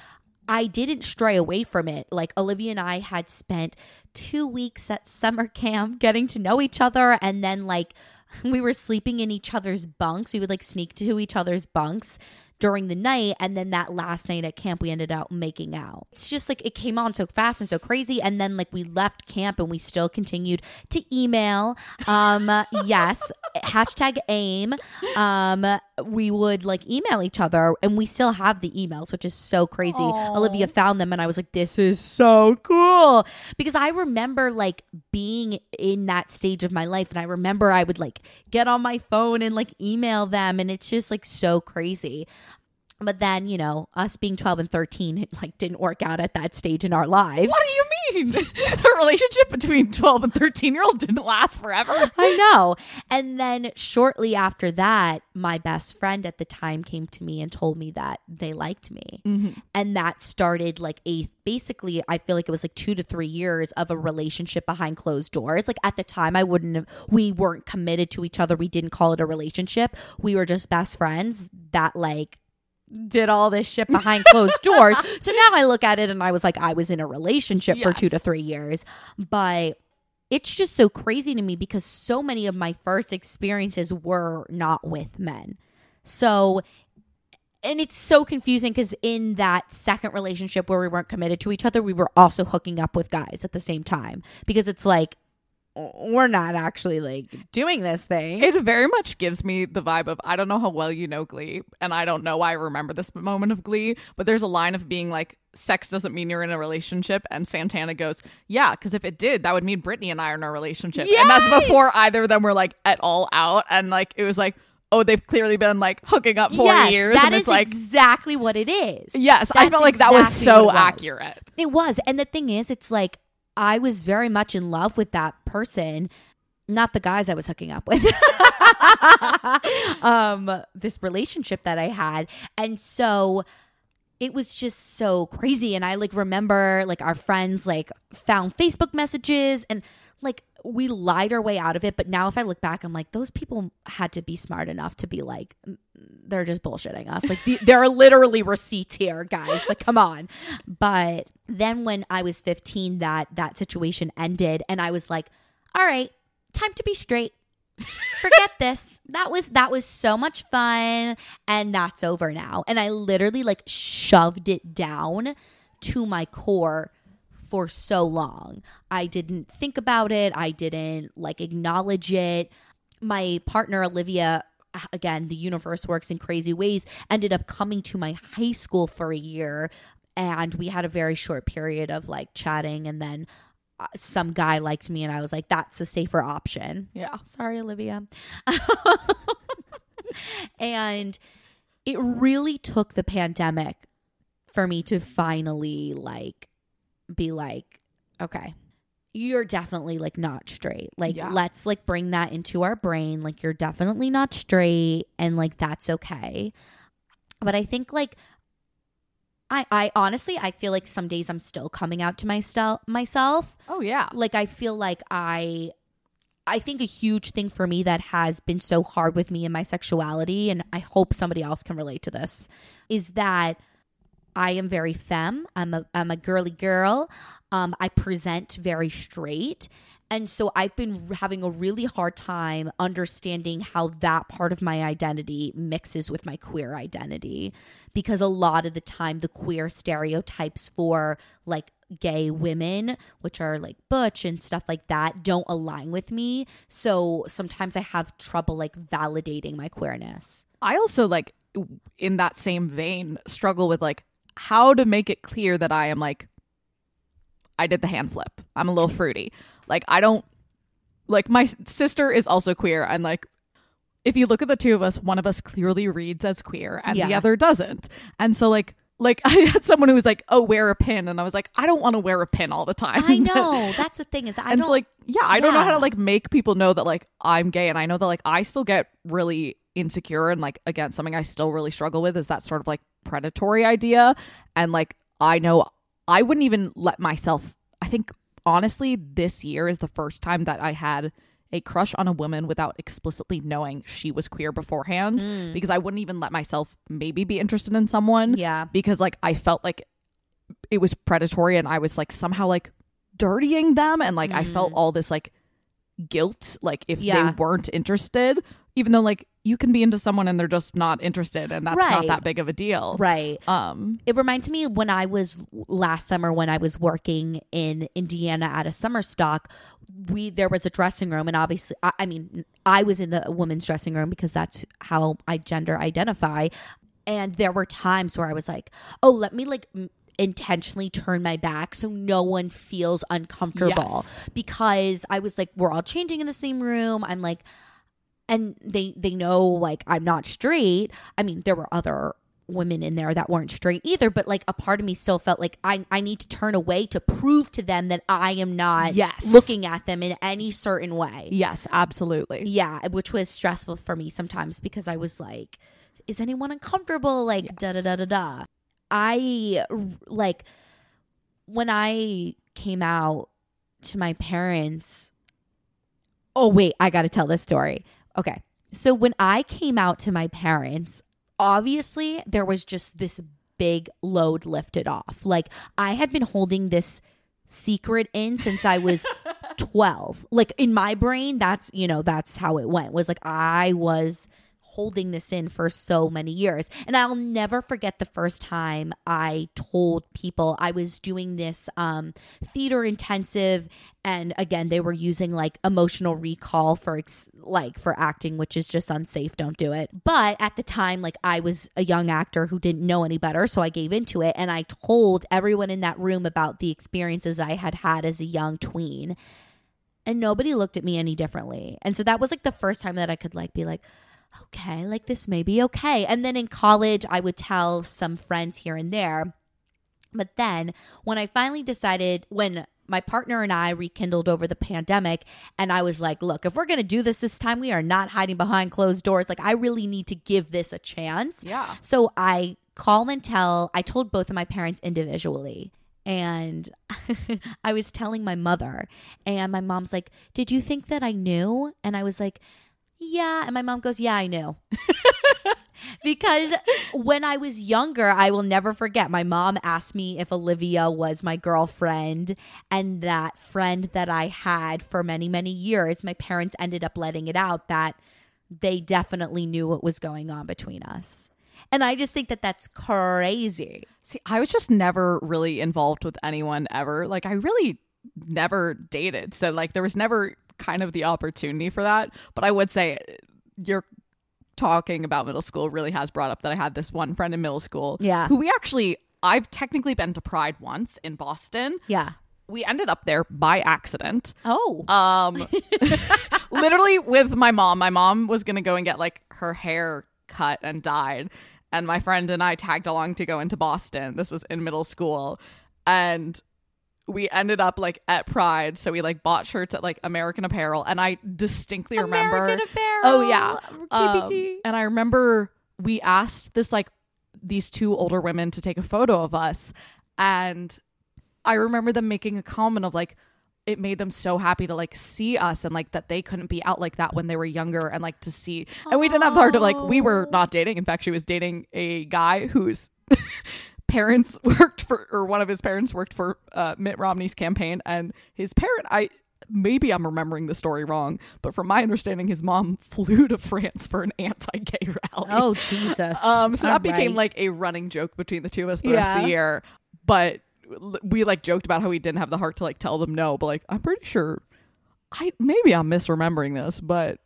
I didn't stray away from it. Like Olivia and I had spent two weeks at summer camp getting to know each other and then like we were sleeping in each other's bunks. We would like sneak to each other's bunks during the night and then that last night at camp we ended up making out. It's just like it came on so fast and so crazy and then like we left camp and we still continued to email. Um yes, hashtag aim. Um we would like email each other and we still have the emails, which is so crazy. Olivia found them and I was like, this is so cool. Because I remember like being in that stage of my life and I remember I would like get on my phone and like email them and it's just like so crazy. But then, you know, us being 12 and 13, it like didn't work out at that stage in our lives. what do you mean the relationship between 12 and 13 year old didn't last forever I know. And then shortly after that, my best friend at the time came to me and told me that they liked me. Mm-hmm. And that started like a basically, I feel like it was like two to three years of a relationship behind closed doors. Like at the time, I wouldn't have, we weren't committed to each other. We didn't call it a relationship. We were just best friends that like, did all this shit behind closed doors. So now I look at it and I was like, I was in a relationship for two to three years. But it's just so crazy to me because so many of my first experiences were not with men. So, and it's so confusing because in that second relationship where we weren't committed to each other, we were also hooking up with guys at the same time because it's like, we're not actually like doing this thing. It very much gives me the vibe of I don't know how well you know Glee, and I don't know why I remember this moment of Glee, but there's a line of being like, sex doesn't mean you're in a relationship. And Santana goes, Yeah, because if it did, that would mean Brittany and I are in a relationship. And that's before either of them were like at all out. And like, it was like, Oh, they've clearly been like hooking up for yes, years. that and is like, exactly what it is. Yes, I felt like that was so it was. accurate. It was. And the thing is, it's like I was very much in love with that person, not the guys I was hooking up with. um, this relationship that I had. And so it was just so crazy. And I like remember like our friends like found Facebook messages and like we lied our way out of it. But now if I look back, I'm like, those people had to be smart enough to be like, "Mm, they're just bullshitting us. Like the, there are literally receipts here, guys. Like, come on. But then when I was 15, that that situation ended, and I was like, all right, time to be straight. Forget this. That was that was so much fun, and that's over now. And I literally like shoved it down to my core for so long. I didn't think about it. I didn't like acknowledge it. My partner Olivia again, the universe works in crazy ways, ended up coming to my high school for a year and we had a very short period of like chatting and then uh, some guy liked me and I was like that's the safer option. Yeah. Sorry, Olivia. and it really took the pandemic for me to finally like be like, okay, you're definitely like not straight. Like, Yeah. let's like bring that into our brain. Like, you're definitely not straight, and like that's okay. But I think like I I honestly I feel like some days I'm still coming out to myself myself Oh, yeah. like i feel like i i think a huge thing for me that has been so hard with me in my sexuality and i hope somebody else can relate to this is that i am very femme i'm a i'm a girly girl um i present very straight and so I've been having a really hard time understanding how that part of my identity mixes with my queer identity because a lot of the time the queer stereotypes for like gay women, which are like butch and stuff like that, don't align with me. So sometimes I have trouble like validating my queerness. I also like in that same vein struggle with like how to make it clear that I am like I did the hand flip. I'm a little fruity. Like I don't like my sister is also queer and like if you look at the two of us, one of us clearly reads as queer and the other doesn't. And so like like I had someone who was like, "Oh, wear a pin." And I was like, "I don't want to wear a pin all the time." I know. That's the thing is I and don't so like yeah i don't know how to like make people know that like i'm gay and i know that like i still get really insecure and like again something i still really struggle with is that sort of like predatory idea and like i know i wouldn't even let myself i think honestly this year is the first time that i had a crush on a woman without explicitly knowing she was queer beforehand mm. because i wouldn't even let myself maybe be interested in someone Yeah. because like I felt like it was predatory and I was like somehow like dirtying them and like I felt mm. all this like guilt like if Yeah. they weren't interested even though like you can be into someone and they're just not interested and that's not that big of a deal. Right. Um It reminds me when I was last summer when I was working in Indiana at a summer stock. We there was a dressing room, and obviously, I, I mean, I was in the women's dressing room because that's how I gender identify. And there were times where I was like, "Oh, let me like." intentionally turn my back so no one feels uncomfortable Yes. because I was like we're all changing in the same room I'm like and they they know like I'm not straight. I mean, there were other women in there that weren't straight either, but like a part of me still felt like I I need to turn away to prove to them that I am not Yes. looking at them in any certain way. yes, absolutely. Yeah, which was stressful for me sometimes because I was like, is anyone uncomfortable? Like da da da da da. I like when I came out to my parents. Oh wait, I got to tell this story. Okay. So when I came out to my parents, obviously there was just this big load lifted off. Like I had been holding this secret in since I was 12. Like in my brain, that's, you know, that's how it went. Was like I was holding this in for so many years. And I'll never forget the first time I told people I was doing this um, theater intensive. And again, they were using like emotional recall for ex- like for acting, which is just unsafe. Don't do it. But at the time, like I was a young actor who didn't know any better. So I gave into it and I told everyone in that room about the experiences I had had as a young tween and nobody looked at me any differently. And so that was like the first time that I could like be like, okay, like this may be okay. And then in college, I would tell some friends here and there. But then when I finally decided, when my partner and I rekindled over the pandemic, and I was like, look, if we're going to do this this time, we are not hiding behind closed doors. Like, I really need to give this a chance. Yeah. So I call and tell, I told both of my parents individually and I was telling my mother, and my mom's like, Did you think that I knew? And I was like, Yeah. And my mom goes, Yeah, I knew. because when I was younger, I will never forget. My mom asked me if Olivia was my girlfriend, and that friend that I had for many, many years, my parents ended up letting it out that they definitely knew what was going on between us. And I just think that that's crazy. See, I was just never really involved with anyone ever. Like, I really never dated. So, like, there was never kind of the opportunity for that. But I would say you're talking about middle school really has brought up that I had this one friend in middle school. Yeah. Who we actually, I've technically been to Pride once in Boston. Yeah. We ended up there by accident. Oh. Um, literally with my mom. My mom was going to go and get like her hair cut and dyed and my friend and I tagged along to go into Boston. This was in middle school. And we ended up like at Pride, so we like bought shirts at like American Apparel, and I distinctly remember. American Apparel. Oh yeah, TPT. Um, and I remember we asked this like these two older women to take a photo of us, and I remember them making a comment of like, it made them so happy to like see us and like that they couldn't be out like that when they were younger and like to see and we didn't have the heart to like we were not dating in fact she was dating a guy whose parents worked for or one of his parents worked for uh, Mitt Romney's campaign and his parent I maybe I'm remembering the story wrong but from my understanding his mom flew to France for an anti-gay rally Oh Jesus. um so that became right. like a running joke between the two of us the rest of the year but we like joked about how we didn't have the heart to like tell them no but like i'm pretty sure i maybe i'm misremembering this but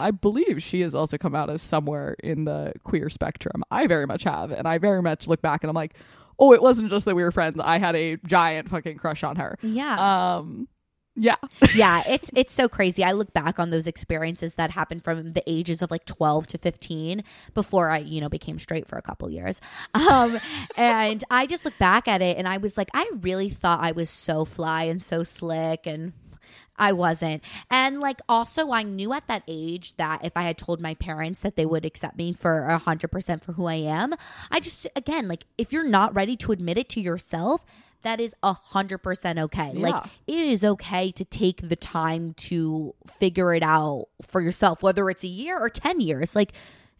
i believe she has also come out as somewhere in the queer spectrum i very much have and i very much look back and i'm like oh it wasn't just that we were friends i had a giant fucking crush on her Yeah. um yeah yeah, it's it's so crazy. I look back on those experiences that happened from the ages of like 12 to 15 before I, you know, became straight for a couple years. Um and I just look back at it and I was like I really thought I was so fly and so slick and I wasn't. And like also I knew at that age that if I had told my parents that they would accept me for a hundred percent for who I am, I just again, like if you're not ready to admit it to yourself, that is a hundred percent okay. Like it is okay to take the time to figure it out for yourself, whether it's a year or ten years. Like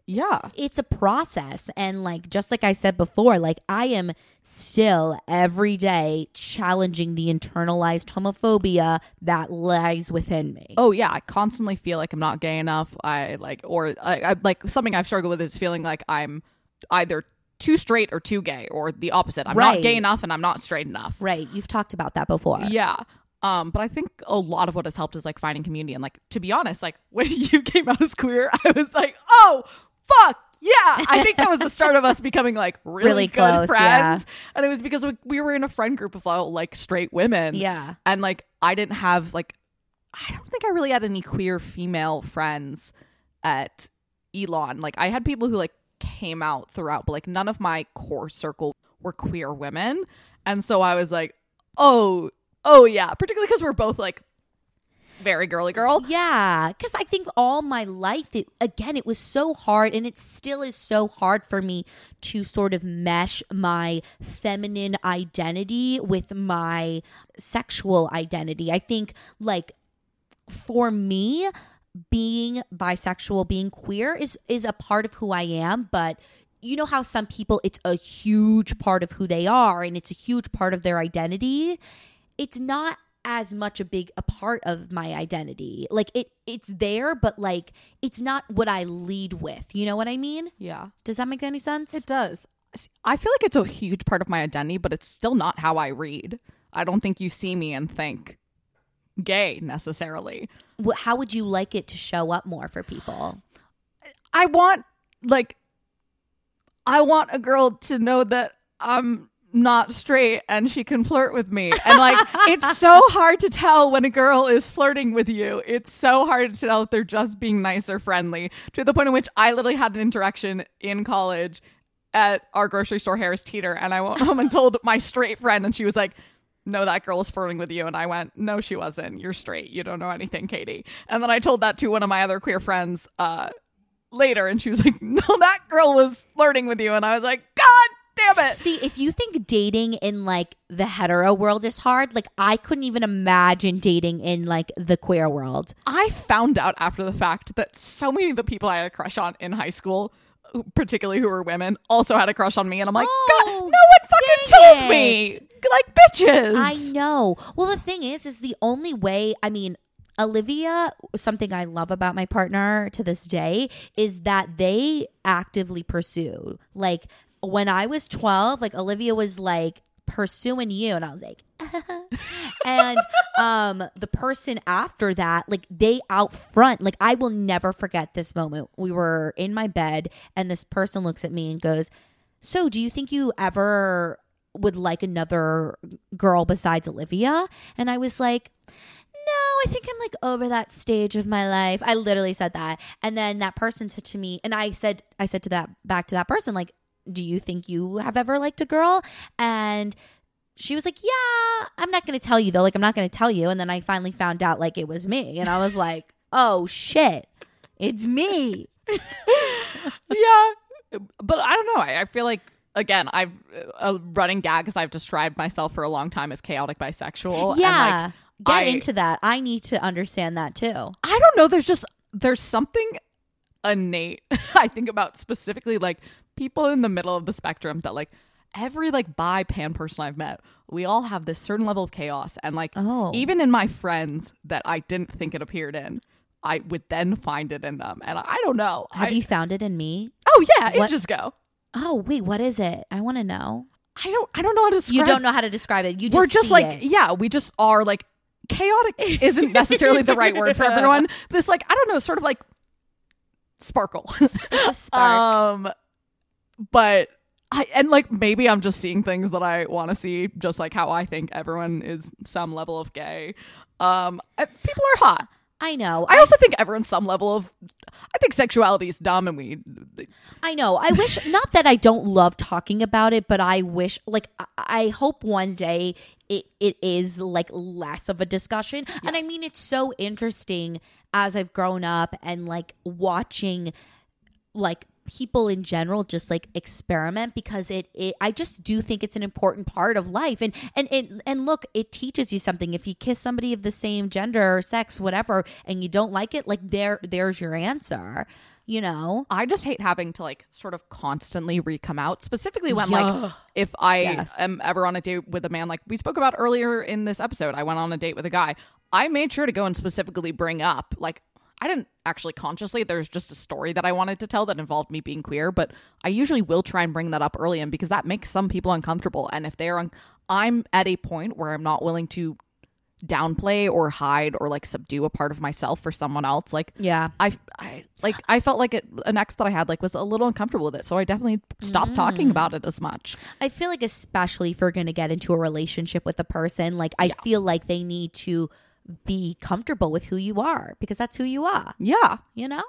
yeah it's a process and like just like i said before like i am still every day challenging the internalized homophobia that lies within me Oh yeah, I constantly feel like I'm not gay enough. I like, or I, I like something I've struggled with is feeling like I'm either too straight or too gay, or the opposite. I'm Right. not gay enough and I'm not straight enough. right you've talked about that before Yeah. Um, but I think a lot of what has helped is like finding community and like to be honest, like when you came out as queer, I was like, oh fuck yeah! I think that was the start of us becoming like really, Really good close, friends, and it was because we, we were in a friend group of all like straight women. Yeah. and like I didn't have like I don't think I really had any queer female friends at Elon. Like I had people who like came out throughout, but like none of my core circle were queer women. And so I was like, oh, oh yeah, particularly because we're both like very girly girl. Yeah, because I think all my life, it, again, it was so hard, and it still is so hard for me to sort of mesh my feminine identity with my sexual identity. I think, like, for me, being bisexual, being queer is is a part of who I am, but you know how some people it's a huge part of who they are and it's a huge part of their identity. It's not as much a big a part of my identity. Like it it's there, but like it's not what I lead with. You know what I mean? Yeah. Does that make any sense? It does. I feel like it's a huge part of my identity, but it's still not how I read. I don't think you see me and think gay necessarily. Wh- How would you like it to show up more for people? I want like I want a girl to know that I'm not straight and she can flirt with me. And like it's so hard to tell when a girl is flirting with you. It's so hard to tell if they're just being nice or friendly. To the point in which I literally had an interaction in college at our grocery store Harris Teeter and I went home and told my straight friend and she was like no, that girl was flirting with you. And I went, no, she wasn't. You're straight. You don't know anything, Katie. And then I told that to one of my other queer friends uh, later. And she was like, no, that girl was flirting with you. And I was like, God damn it. See, if you think dating in like the hetero world is hard, like I couldn't even imagine dating in like the queer world. I found out after the fact that so many of the people I had a crush on in high school, particularly who were women, also had a crush on me. And I'm like, Oh, God, no one fucking told me. Like, bitches. I know. Well, the thing is, is the only way, I mean, Olivia, something I love about my partner to this day is that they actively pursue. Like when I was 12, like Olivia was like pursuing you and I was like and um the person after that like they out front like I will never forget this moment. We were in my bed and this person looks at me and goes, "So, do you think you ever would like another girl besides Olivia?" And I was like, no, I think I'm like over that stage of my life. I literally said that. And then that person said to me, and I said, I said to that back to that person, like, do you think you have ever liked a girl? And she was like, yeah, I'm not going to tell you though. Like, I'm not going to tell you. And then I finally found out like it was me. And I was like, oh shit, it's me. yeah but i don't know i, I feel like again i've a running gag because i've described myself for a long time as chaotic bisexual and, yeah. like, Get I- into that. I need to understand that too. i don't know there's just there's something innate i think about specifically like people in the middle of the spectrum that like every like bi pan person i've met we all have this certain level of chaos and like Oh. even in my friends that i didn't think it appeared in i would then find it in them and i don't know Have I- you found it in me? oh yeah What- just go. Oh, wait, what is it? I want to know. i don't i don't know how to describe You don't know how to describe it. You just we're just like it. yeah we just are like chaotic isn't necessarily the right word for everyone it's like i don't know sort of like sparkle it's a spark. um but I, and like maybe i'm just seeing things that i want to see just like how i think everyone is some level of gay um uh, people are hot I know. i also think everyone's some level of i think sexuality is dumb and we I know. I wish not that I don't love talking about it, but I wish like I, I hope one day it, it is like less of a discussion. And I mean it's so interesting as I've grown up and like watching like people in general just like experiment because it, it I just do think it's an important part of life and and and, and look it teaches you something if you kiss somebody of the same gender or sex whatever and you don't like it like there there's your answer you know I just hate having to like sort of constantly re come out, specifically when Yeah. like if I Yes. am ever on a date with a man, like we spoke about earlier in this episode, I went on a date with a guy. I made sure to go and specifically bring up like I didn't actually consciously. There's just a story that I wanted to tell that involved me being queer, but I usually will try and bring that up early in because that makes some people uncomfortable. And if they're, un- I'm at a point where I'm not willing to downplay or hide or like subdue a part of myself for someone else. Like yeah I, I like I felt like it, an ex that I had like was a little uncomfortable with it, so I definitely stopped Mm. talking about it as much. I feel like especially if going to get into a relationship with a person, like I feel like they need to be comfortable with who you are because that's who you are, Yeah, you know?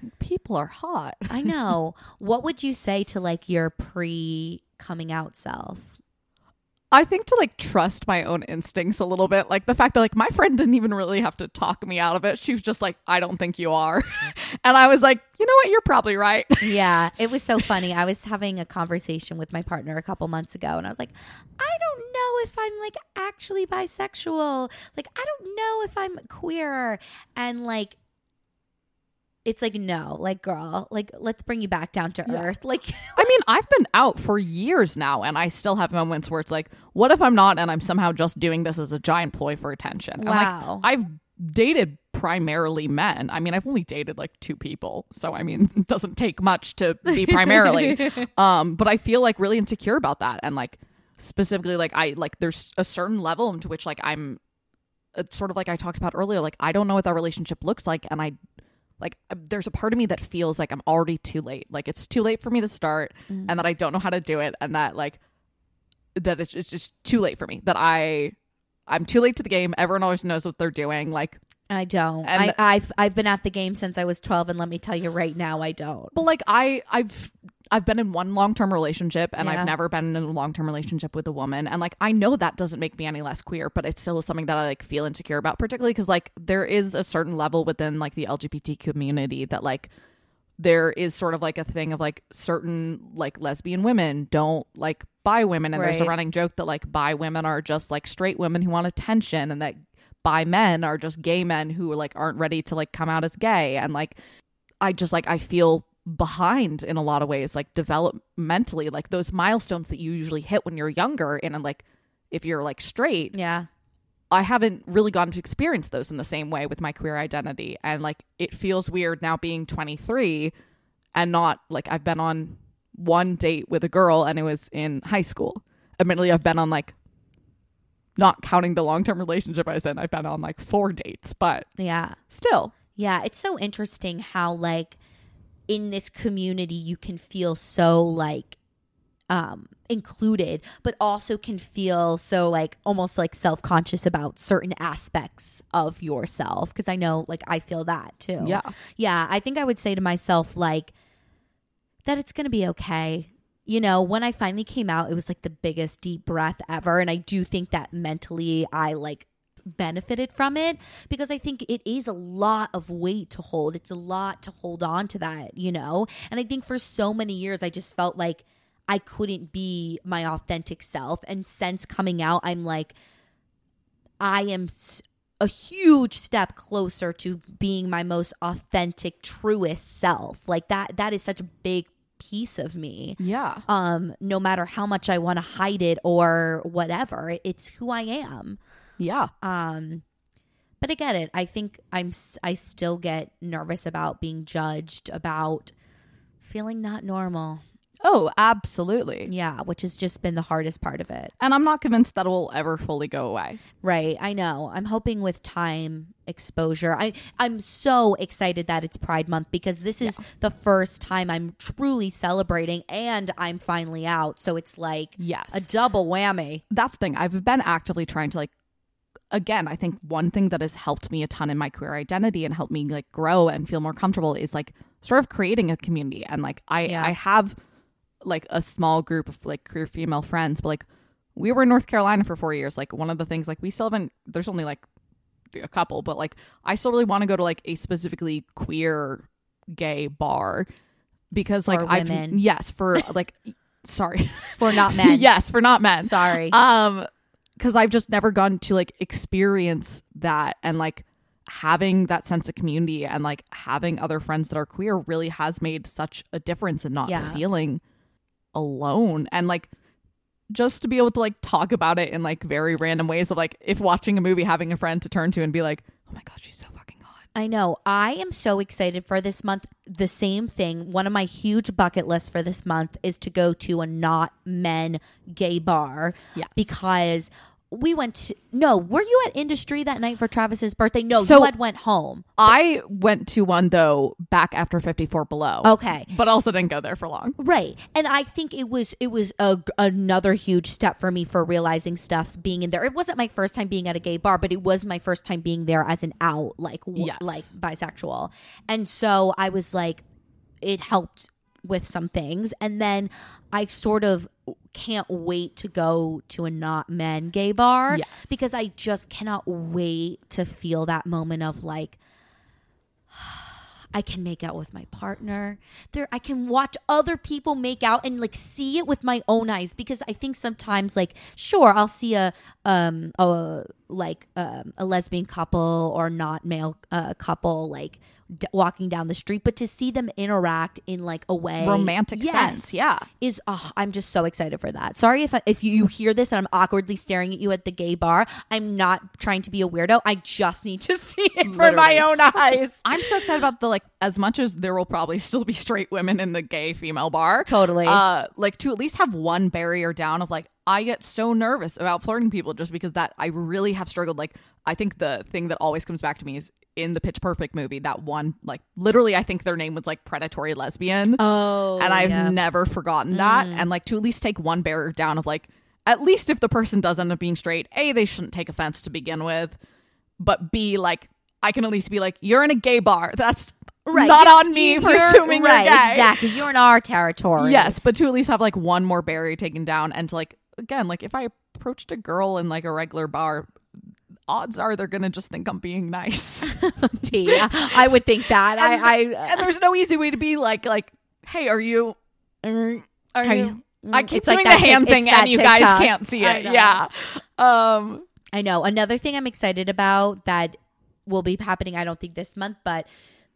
and people are hot. I know. what would you say to like your pre coming out self? I think to like trust my own instincts a little bit, like the fact that like my friend didn't even really have to talk me out of it. She was just like, "I don't think you are," and I was like, "You know what? You're probably right." Yeah, it was so funny. I was having a conversation with my partner a couple months ago, and I was like, I don't know if I'm like actually bisexual. Like, I don't know if I'm queer. And like, it's like no, like girl, like let's bring you back down to Yeah. earth. Like I mean, I've been out for years now, and I still have moments where it's like, what if I'm not, and I'm somehow just doing this as a giant ploy for attention? I'm Wow. like, I've dated primarily men. I mean, I've only dated like two people, so I mean, it doesn't take much to be primarily. um, but I feel like really insecure about that, and like specifically, like I like there's a certain level into which like I'm. It's sort of like I talked about earlier. Like I don't know what that relationship looks like, and I like uh, there's a part of me that feels like I'm already too late. Like it's too late for me to start Mm. and that I don't know how to do it and that like that it's, it's just too late for me. That I I'm too late to the game. Everyone always knows what they're doing. Like I don't. And- I, I've I've been at the game since I was twelve, and let me tell you right now, I don't. but like I I've I've been in one long-term relationship and Yeah. I've never been in a long-term relationship with a woman. And like I know that doesn't make me any less queer but it's still something that I like feel insecure about particularly cuz like there is a certain level within like the LGBT community that like there is sort of like a thing of like certain like lesbian women don't like bi women. And there's a running joke that like bi women are just like straight women who want attention and that bi men are just gay men who like aren't ready to like come out as gay. And like I just like I feel behind in a lot of ways like developmentally like those milestones that you usually hit when you're younger and like if you're like straight Yeah. I haven't really gotten to experience those in the same way with my queer identity. And like it feels weird now being 23 and not like I've been on one date with a girl and it was in high school. Admittedly, I've been on like not counting the long term relationship I was in, I've been on like four dates, but Yeah. still. Yeah, it's so interesting how like in this community you can feel so like um included but also can feel so like almost like self-conscious about certain aspects of yourself because I know like I feel that too. Yeah. Yeah, I think I would say to myself like that it's going to be okay. You know, when I finally came out, it was like the biggest deep breath ever and I do think that mentally I like benefited from it because I think it is a lot of weight to hold. It's a lot to hold on to that, you know? And I think for so many years I just felt like I couldn't be my authentic self and since coming out I'm like I am s- a huge step closer to being my most authentic truest self. Like that that is such a big piece of me Yeah. um no matter how much I want to hide it or whatever it's who I am Yeah. um but I get it I think I'm I still get nervous about being judged about feeling not normal Oh, absolutely. yeah which has just been the hardest part of it And I'm not convinced that it will ever fully go away. right I know I'm hoping with time exposure I I'm so excited that it's Pride month because this is the first time I'm truly celebrating and I'm finally out so it's like Yes. a double whammy that's the thing. I've been actively trying to like again, I think one thing that has helped me a ton in my queer identity and helped me like grow and feel more comfortable is like sort of creating a community. And like I Yeah. I have like a small group of like queer female friends, but like we were in North Carolina for four years. Like one of the things like we still haven't there's only like a couple, but like I still really want to go to like a specifically queer gay bar because like I've yes, for like sorry. for not men yes, for not men sorry um because i've just never gone to like experience that and like having that sense of community and like having other friends that are queer really has made such a difference in not Yeah. feeling alone and like just to be able to like talk about it in like very random ways of like if watching a movie having a friend to turn to and be like oh my god she's so fucking hot I know. I am so excited for this month. The same thing. One of my huge bucket lists for this month is to go to a not men gay bar. Yes. Because we went to, no, were you at industry that night for Travis's birthday? No, So- you had went home. i went to one though back after 54 below Okay. but also didn't go there for long Right. And I think it was it was a, another huge step for me for realizing stuff's being in there. It wasn't my first time being at a gay bar, but it was my first time being there as an out like Yes. like bisexual. And so I was like it helped with some things and then I sort of can't wait to go to a not men gay bar Yes. because I just cannot wait to feel that moment of like I can make out with my partner. There I can watch other people make out and like see it with my own eyes because I think sometimes like sure I'll see a um a like um, a lesbian couple or not male uh, couple like d- walking down the street, but to see them interact in like a way Romantic Yes. sense. Yeah. is oh, I'm just so excited for that. Sorry if I, if you hear this and I'm awkwardly staring at you at the gay bar. I'm not trying to be a weirdo. I just need to see it for my own eyes. I'm so excited about the like as much as there will probably still be straight women in the gay female bar. Totally. Uh like to at least have one barrier down of like I get so nervous about flirting people just because that I really have struggled like I think the thing that always comes back to me is in the Pitch Perfect movie that one like literally I think their name was like predatory lesbian. Oh, and I've yeah. never forgotten that. Mm. And like to at least take one barrier down of like, at least if the person does end up being straight, A, they shouldn't take offense to begin with. But B, like, I can at least be like, you're in a gay bar. That's right. not You- on me for assuming right. Exactly. You're in our territory. Yes, but to at least have like one more barrier taken down and to like, again, like if I approached a girl in like a regular bar, odds are they're going to just think I'm being nice. yeah, I would think that. I. I and there's no easy way to be like, like, hey, are you, are, Are you, you- I keep It's like doing that the hand tic- thing and you guys TikTok. can't see it. Yeah. Um I know. Another thing I'm excited about that will be happening, I don't think this month, but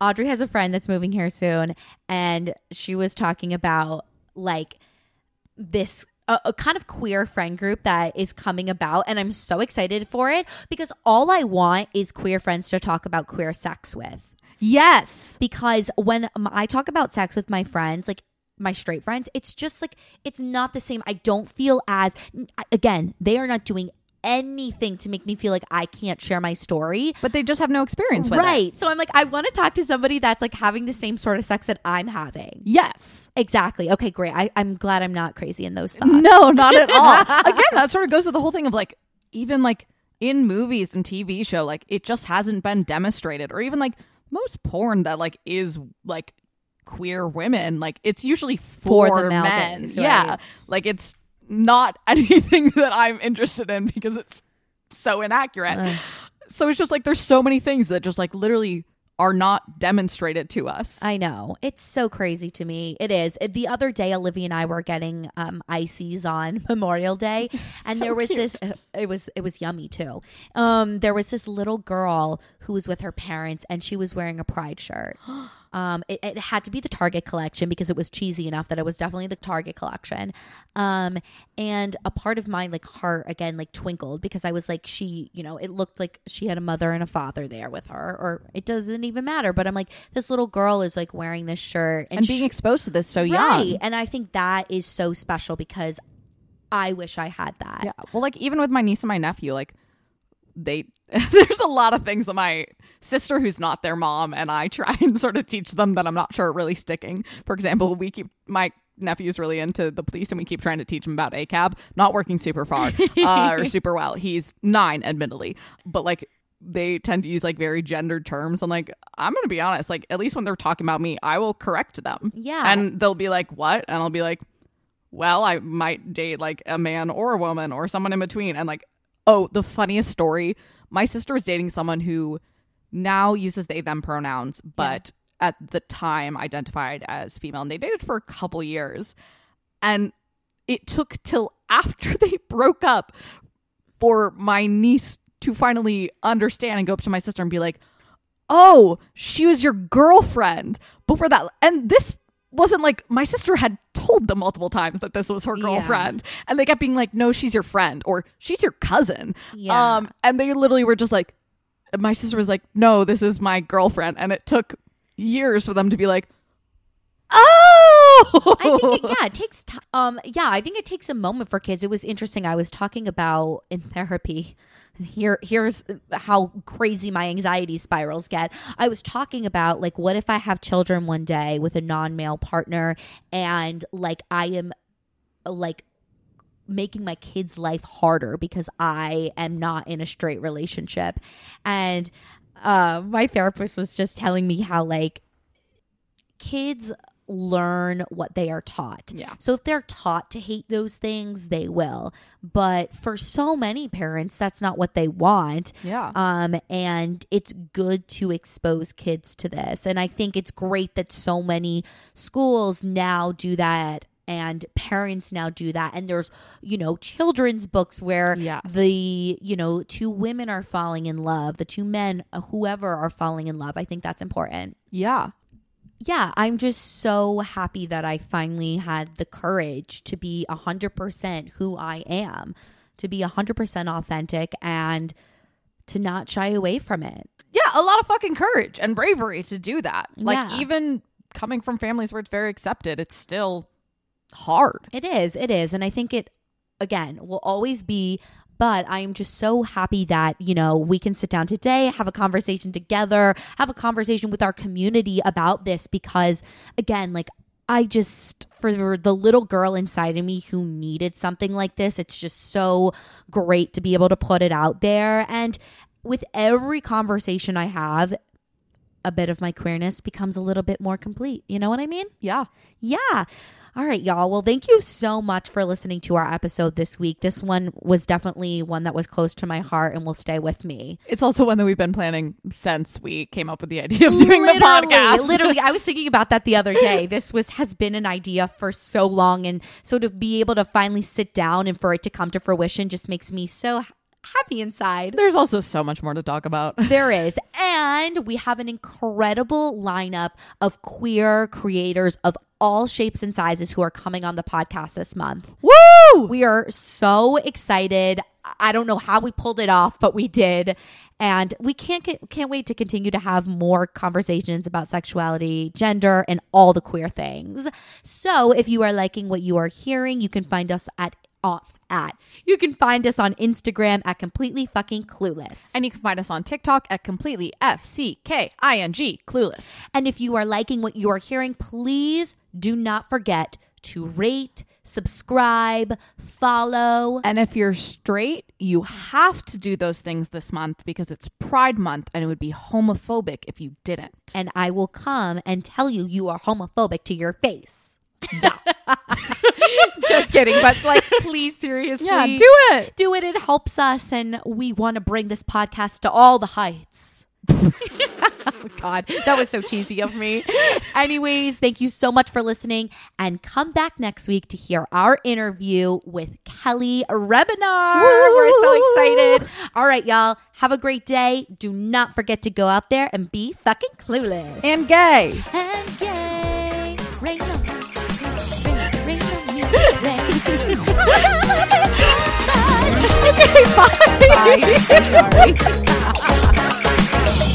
Audrey has a friend that's moving here soon. And she was talking about like this. A, a kind of queer friend group that is coming about, and I'm so excited for it because all I want is queer friends to talk about queer sex with. yes. because when I talk about sex with my friends, like my straight friends, it's just like it's not the same. I don't feel as again, they are not doing anything to make me feel like I can't share my story. But they just have no experience with it. Right. So I'm like I want to talk to somebody that's like having the same sort of sex that I'm having. Yes. Exactly. Okay, great. I, I'm glad I'm not crazy in those thoughts. No, not at all. Again, that sort of goes to the whole thing of like even like in movies and TV show, like it just hasn't been demonstrated. Or even like most porn that like is like queer women, like it's usually for, For the men. gaze, Yeah. Like it's not anything that I'm interested in because it's so inaccurate. So it's just like there's so many things that just like literally are not demonstrated to us. I know. It's so crazy to me. It is. Uh, The other day, Olivia and I were getting um, ices on Memorial Day, and So there was cute. this. uh, It was it was yummy too. Um, there was this little girl who was with her parents, and she was wearing a pride shirt. Um, it, it had to be the Target collection because it was cheesy enough that it was definitely the Target collection. Um, and a part of my like heart again like twinkled because I was like, she, you know, it looked like she had a mother and a father there with her, or it doesn't even matter. But I'm like, this little girl is like wearing this shirt and being she- exposed to this so right, young. and I think that is so special because I wish I had that. Yeah. Well, like even with my niece and my nephew, like they there's a lot of things that my sister who's not their mom and I try and sort of teach them that I'm not sure are really sticking. For example, we keep my nephew's really into the police and we keep trying to teach him about ACAB, not working super far uh, or super well. He's 9 admittedly, but like they tend to use like very gendered terms and like I'm going to be honest, like at least when they're talking about me, I will correct them. Yeah. And they'll be like, "What?" and I'll be like, well, I might date like a man or a woman or someone in between. And like, oh, the funniest story my sister was dating someone who now uses they, them pronouns, but at the time identified as female. And they dated for a couple years. And it took till after they broke up for my niece to finally understand and go up to my sister and be like, oh, she was your girlfriend before that. And this wasn't like my sister had told them multiple times that this was her Yeah. girlfriend. And they kept being like, no, she's your friend or she's your cousin. Yeah. Um, and they literally were just like, my sister was like, no, this is my girlfriend. And it took years for them to be like, oh, I think it, yeah, it takes time. Um, yeah, I think it takes a moment for kids. It was interesting. I was talking about in therapy. Here, here's how crazy my anxiety spirals get. I was talking about like, what if I have children one day with a non-male partner, and like I am, like making my kids life harder because I am not in a straight relationship. And uh, my therapist was just telling me how like kids learn what they are taught. Yeah. So if they're taught to hate those things, they will. But for so many parents, that's not what they want. Yeah. Um, and it's good to expose kids to this. And I think it's great that so many schools now do that and parents now do that and there's you know children's books where Yes. the you know two women are falling in love the two men uh, whoever are falling in love i think that's important Yeah. Yeah i'm just so happy that i finally had the courage to be 100% who i am to be 100% authentic and to not shy away from it Yeah, a lot of fucking courage and bravery to do that. Like Yeah. even coming from families where it's very accepted, it's still hard. It is. It is. And I think it, again, will always be. But I am just so happy that, you know, we can sit down today, have a conversation together, have a conversation with our community about this because, again, like, I just, for the little girl inside of me who needed something like this, it's just so great to be able to put it out there. And with every conversation I have, a bit of my queerness becomes a little bit more complete. You know what I mean? Yeah. Yeah. All right, y'all. Well, thank you so much for listening to our episode this week. This one was definitely one that was close to my heart and will stay with me. It's also one that we've been planning since we came up with the idea of doing the podcast. Literally, I was thinking about that the other day. This was has been an idea for so long, and so to be able to finally sit down and for it to come to fruition just makes me so happy inside. There's also so much more to talk about. There is. And we have an incredible lineup of queer creators of all shapes and sizes who are coming on the podcast this month. Woo! We are so excited. I don't know how we pulled it off, but we did. And we can't can't wait to continue to have more conversations about sexuality, gender, and all the queer things. So, if you are liking what you are hearing, you can find us at uh, at you can find us on Instagram at completely fucking clueless. And you can find us on TikTok at completely F C K I N G clueless. And if you are liking what you are hearing, please do not forget to rate, subscribe, follow. And if you're straight, you have to do those things this month because it's Pride Month and it would be homophobic if you didn't. And I will come and tell you you are homophobic to your face. Yeah. Just kidding, but like, please, seriously. yeah, do it. do it. It helps us, and we want to bring this podcast to all the heights. oh, God, that was so cheesy of me. Anyways, thank you so much for listening, and come back next week to hear our interview with Kelly Rebinar. We're so excited. All right, y'all, have a great day. Do not forget to go out there and be fucking clueless. And gay. And gay. Bye. Bye. Bye.